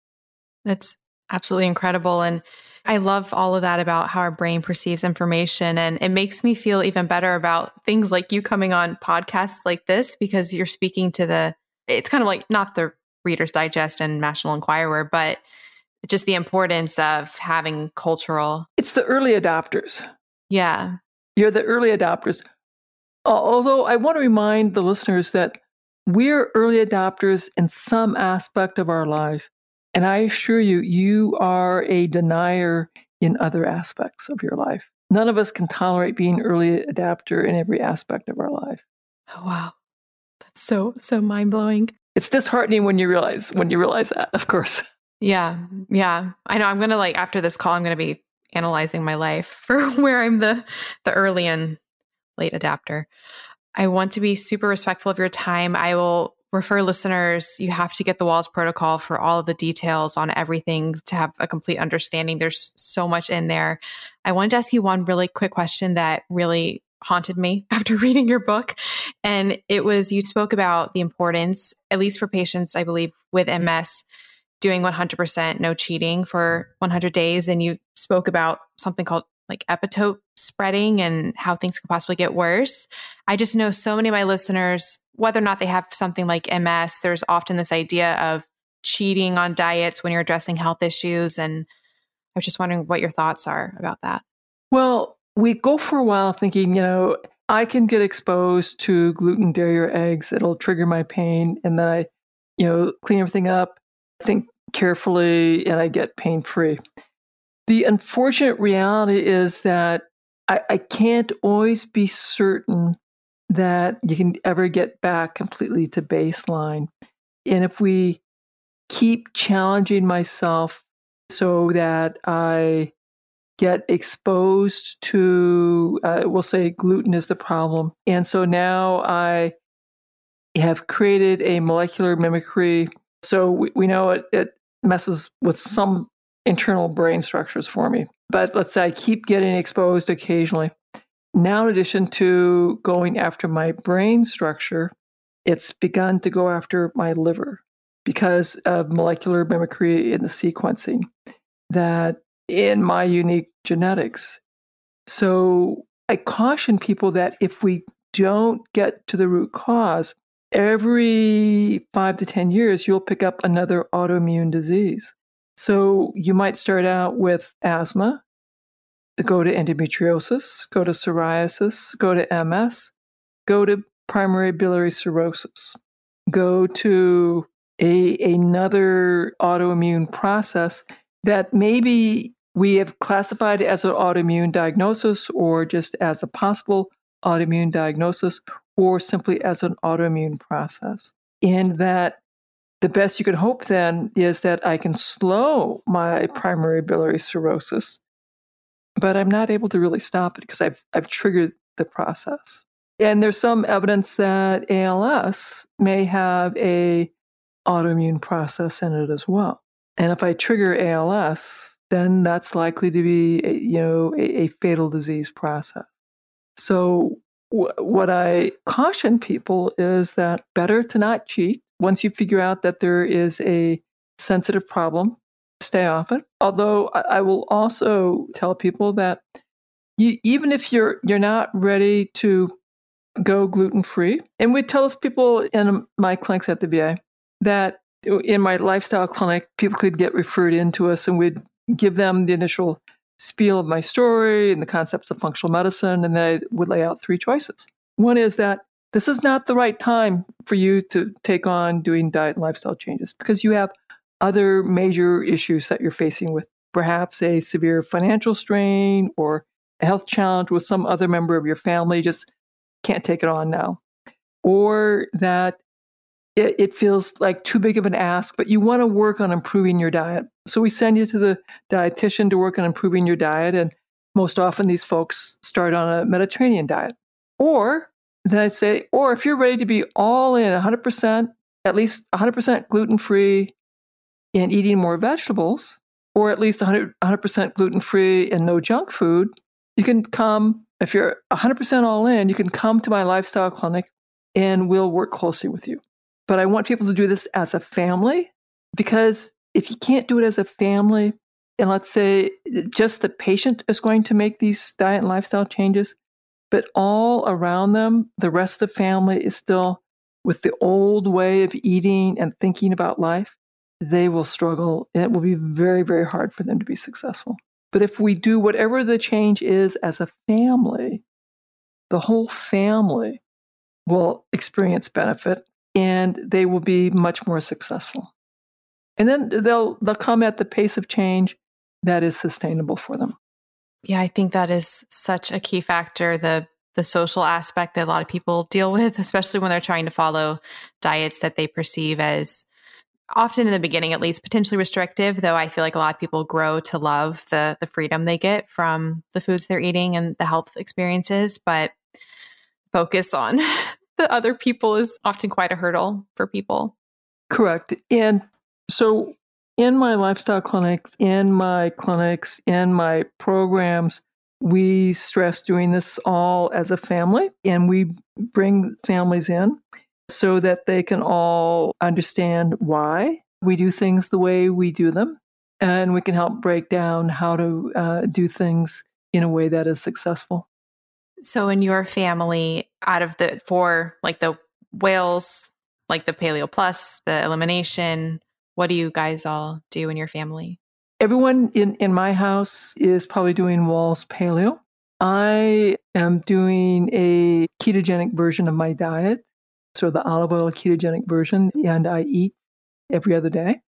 B: That's absolutely incredible. And I love all of that about how our brain perceives information. And it makes me feel even better about things like you coming on podcasts like this because you're speaking to the, it's kind of like not the Reader's Digest and National Enquirer, but just the importance of having cultural.
A: It's the early adopters.
B: Yeah.
A: You're the early adopters. Although I want to remind the listeners that we're early adopters in some aspect of our life. And I assure you, you are a denier in other aspects of your life. None of us can tolerate being early adapter in every aspect of our life.
B: Oh, wow. That's so, so mind blowing.
A: It's disheartening when you realize, when you realize that, of course.
B: Yeah. Yeah. I know I'm going to like, after this call, I'm going to be analyzing my life for where I'm the, the early and late adapter. I want to be super respectful of your time. I will refer listeners, you have to get the Wahls protocol for all of the details on everything to have a complete understanding. There's so much in there. I wanted to ask you one really quick question that really haunted me after reading your book. And it was you spoke about the importance, at least for patients, I believe, with MS, doing 100% no cheating for 100 days. And you spoke about something called like epitope spreading and how things could possibly get worse. I just know so many of my listeners, whether or not they have something like MS, there's often this idea of cheating on diets when you're addressing health issues. And I was just wondering what your thoughts are about that.
A: Well, we go for a while thinking, you know, I can get exposed to gluten, dairy, or eggs. It'll trigger my pain. And then I, you know, clean everything up, think carefully, and I get pain free. The unfortunate reality is that I, I can't always be certain that you can ever get back completely to baseline. And if we keep challenging myself so that I get exposed to, uh, we'll say gluten is the problem. And so now I have created a molecular mimicry. So we, we know it, it messes with some internal brain structures for me. But let's say I keep getting exposed occasionally. Now, in addition to going after my brain structure, it's begun to go after my liver because of molecular mimicry in the sequencing that in my unique genetics. So I caution people that if we don't get to the root cause, every five to 10 years, you'll pick up another autoimmune disease. So you might start out with asthma, go to endometriosis, go to psoriasis, go to MS, go to primary biliary cirrhosis, go to a, another autoimmune process that maybe we have classified it as an autoimmune diagnosis or just as a possible autoimmune diagnosis or simply as an autoimmune process. And that the best you can hope then is that I can slow my primary biliary cirrhosis, but I'm not able to really stop it because I've, I've triggered the process. And there's some evidence that ALS may have a autoimmune process in it as well. And if I trigger ALS, then that's likely to be, a, you know, a, a fatal disease process. So what I caution people is that better to not cheat once you figure out that there is a sensitive problem, stay off it. Although I, will also tell people that you, even if you're you're not ready to go gluten free, and we tell people in my clinics at the VA that in my lifestyle clinic, people could get referred into us, and we'd give them the initial spiel of my story and the concepts of functional medicine, and then I would lay out three choices. One is that this is not the right time for you to take on doing diet and lifestyle changes because you have other major issues that you're facing with perhaps a severe financial strain or a health challenge with some other member of your family just can't take it on now or that it, it, feels like too big of an ask but you want to work on improving your diet so we send you to the dietitian to work on improving your diet and most often these folks start on a mediterranean diet or then I say, or if you're ready to be all in 100%, at least 100% gluten free and eating more vegetables, or at least 100, 100% gluten free and no junk food, you can come, if you're 100% all in, you can come to my lifestyle clinic and we'll work closely with you. But I want people to do this as a family because if you can't do it as a family, and let's say just the patient is going to make these diet and lifestyle changes, but all around them, the rest of the family is still with the old way of eating and thinking about life. They will struggle. It will be very, very hard for them to be successful. But if we do whatever the change is as a family, the whole family will experience benefit and they will be much more successful. And then they'll they'll come at the pace of change that is sustainable for them.
B: Yeah, I think that is such a key factor. The the social aspect that a lot of people deal with, especially when they're trying to follow diets that they perceive as often in the beginning at least potentially restrictive though i feel like a lot of people grow to love the the freedom they get from the foods they're eating and the health experiences but focus on the other people is often quite a hurdle for people
A: correct and so in my lifestyle clinics, in my clinics, in my programs, we stress doing this all as a family and we bring families in so that they can all understand why we do things the way we do them. And we can help break down how to uh, do things in a way that is successful.
B: So, in your family, out of the four, like the Wahls, like the Paleo Plus, the elimination, what do you guys all do in your family?
A: Everyone in, in my house is probably doing Wahls Paleo. I am doing a ketogenic version of my diet, so the olive oil ketogenic version, and I eat every other day.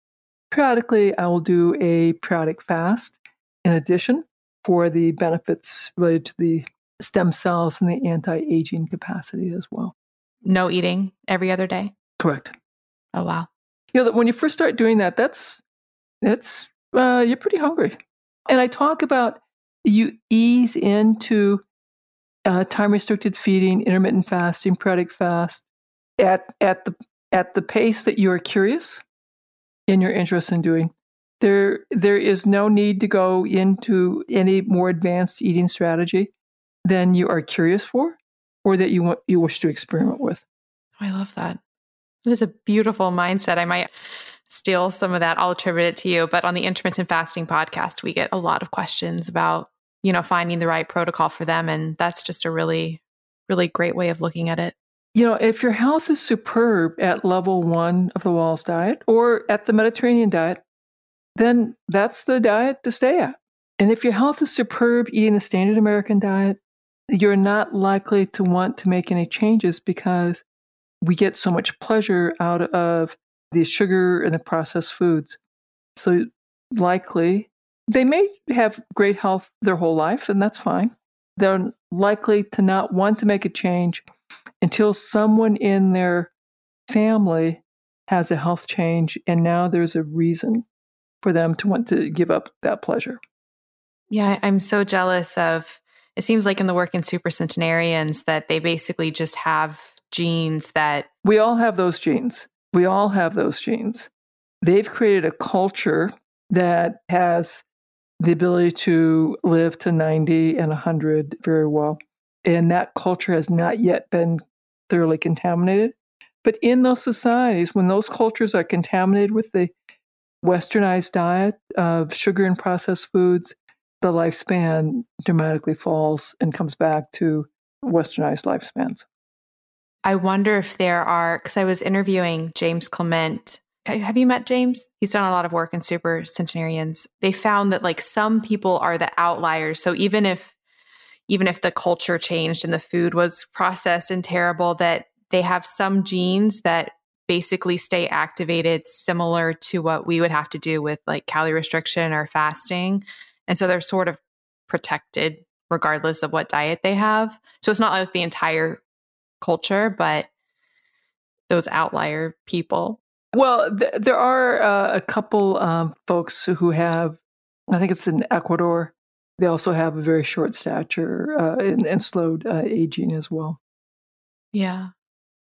A: Periodically, I will do a periodic fast in addition for the benefits related to the stem cells and the anti aging capacity as well.
B: No eating every other day?
A: Correct.
B: Oh, wow.
A: You know, that when you first start doing that, that's, that's, uh, you're pretty hungry. And I talk about you ease into uh, time restricted feeding, intermittent fasting, periodic fast at, at the, at the pace that you are curious and you're interested in doing. There, there is no need to go into any more advanced eating strategy than you are curious for or that you want you wish to experiment with.
B: I love that. It is a beautiful mindset. I might steal some of that. I'll attribute it to you. But on the intermittent fasting podcast, we get a lot of questions about, you know, finding the right protocol for them. And that's just a really, really great way of looking at it.
A: You know, if your health is superb at level one of the Wahls diet or at the Mediterranean diet, then that's the diet to stay at. And if your health is superb eating the standard American diet, you're not likely to want to make any changes because we get so much pleasure out of the sugar and the processed foods. So, likely, they may have great health their whole life, and that's fine. They're likely to not want to make a change until someone in their family has a health change, and now there's a reason for them to want to give up that pleasure.
B: Yeah, I'm so jealous of it seems like in the work in super centenarians that they basically just have genes that
A: we all have those genes. We all have those genes. They've created a culture that has the ability to live to 90 and 100 very well. And that culture has not yet been thoroughly contaminated. But in those societies, when those cultures are contaminated with the westernized diet of sugar and processed foods, the lifespan dramatically falls and comes back to westernized lifespans.
B: I wonder if there are, because I was interviewing James Clement. Have you met James? He's done a lot of work in super centenarians. They found that like some people are the outliers. So even if even if the culture changed and the food was processed and terrible, that they have some genes that basically stay activated similar to what we would have to do with like calorie restriction or fasting and so they're sort of protected regardless of what diet they have. So it's not like the entire culture, but those outlier people.
A: Well, th- there are uh, a couple um, folks who have, I think it's in Ecuador. They also have a very short stature uh, and, and, slowed uh, aging as well.
B: Yeah.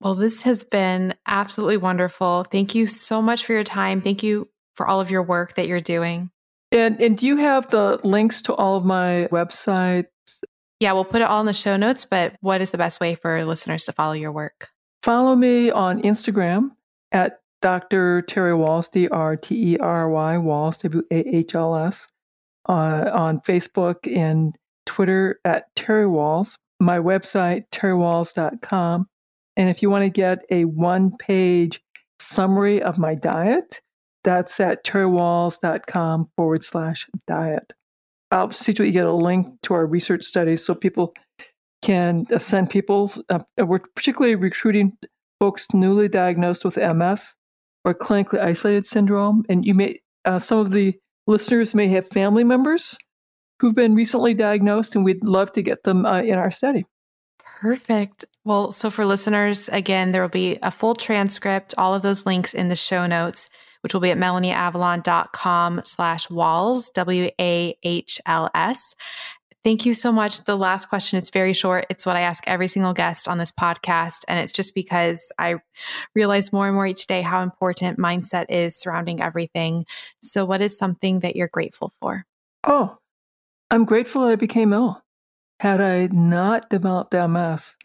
B: Well, this has been absolutely wonderful. Thank you so much for your time. Thank you for all of your work that you're doing.
A: And and do you have the links to all of my websites?
B: Yeah, we'll put it all in the show notes, but what is the best way for listeners to follow your work?
A: Follow me on Instagram at Dr. Terry Wahls, D R T E R Y Wahls, W A H L S, uh, on Facebook and Twitter at Terry Wahls, My website, terrywahls.com. And if you want to get a one page summary of my diet, that's at terrywahls.com forward slash diet. I'll see to it you get a link to our research studies so people can send people. Uh, we're particularly recruiting folks newly diagnosed with MS or clinically isolated syndrome. And you may, uh, some of the listeners may have family members who've been recently diagnosed, and we'd love to get them uh, in our study.
B: Perfect. Well, so for listeners, again, there will be a full transcript, all of those links in the show notes which will be at melanieavalon.com slash wahls, W-A-H-L-S. Thank you so much. The last question, it's very short. It's what I ask every single guest on this podcast. And it's just because I realize more and more each day how important mindset is surrounding everything. So, what is something that you're grateful for?
A: Oh, I'm grateful that I became ill. had I not developed MS,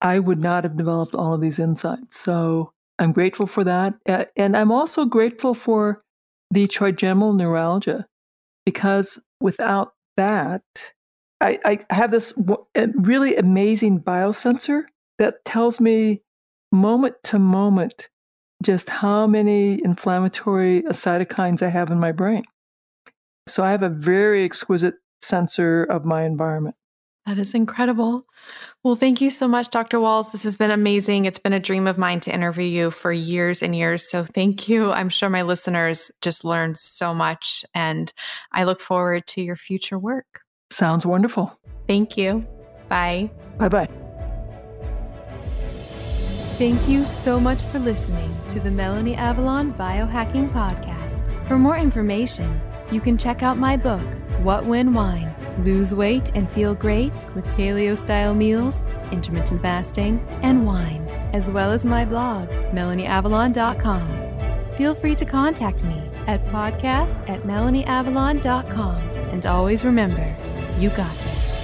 A: I would not have developed all of these insights. So I'm grateful for that. And I'm also grateful for the trigeminal neuralgia because without that, I, I have this really amazing biosensor that tells me moment to moment just how many inflammatory cytokines I have in my brain. So I have a very exquisite sensor of my environment.
B: That is incredible. Well, thank you so much, Dr. Wahls. This has been amazing. It's been a dream of mine to interview you for years and years. So thank you. I'm sure my listeners just learned so much, and I look forward to your future work.
A: Sounds wonderful.
B: Thank you. Bye.
A: Bye bye.
B: Thank you so much for listening to the Melanie Avalon Biohacking Podcast. For more information, you can check out my book, What When Wine Lose Weight and Feel Great with Paleo Style Meals, Intermittent Fasting, and Wine, as well as my blog, MelanieAvalon.com. Feel free to contact me at podcast at MelanieAvalon.com. And always remember, you got this.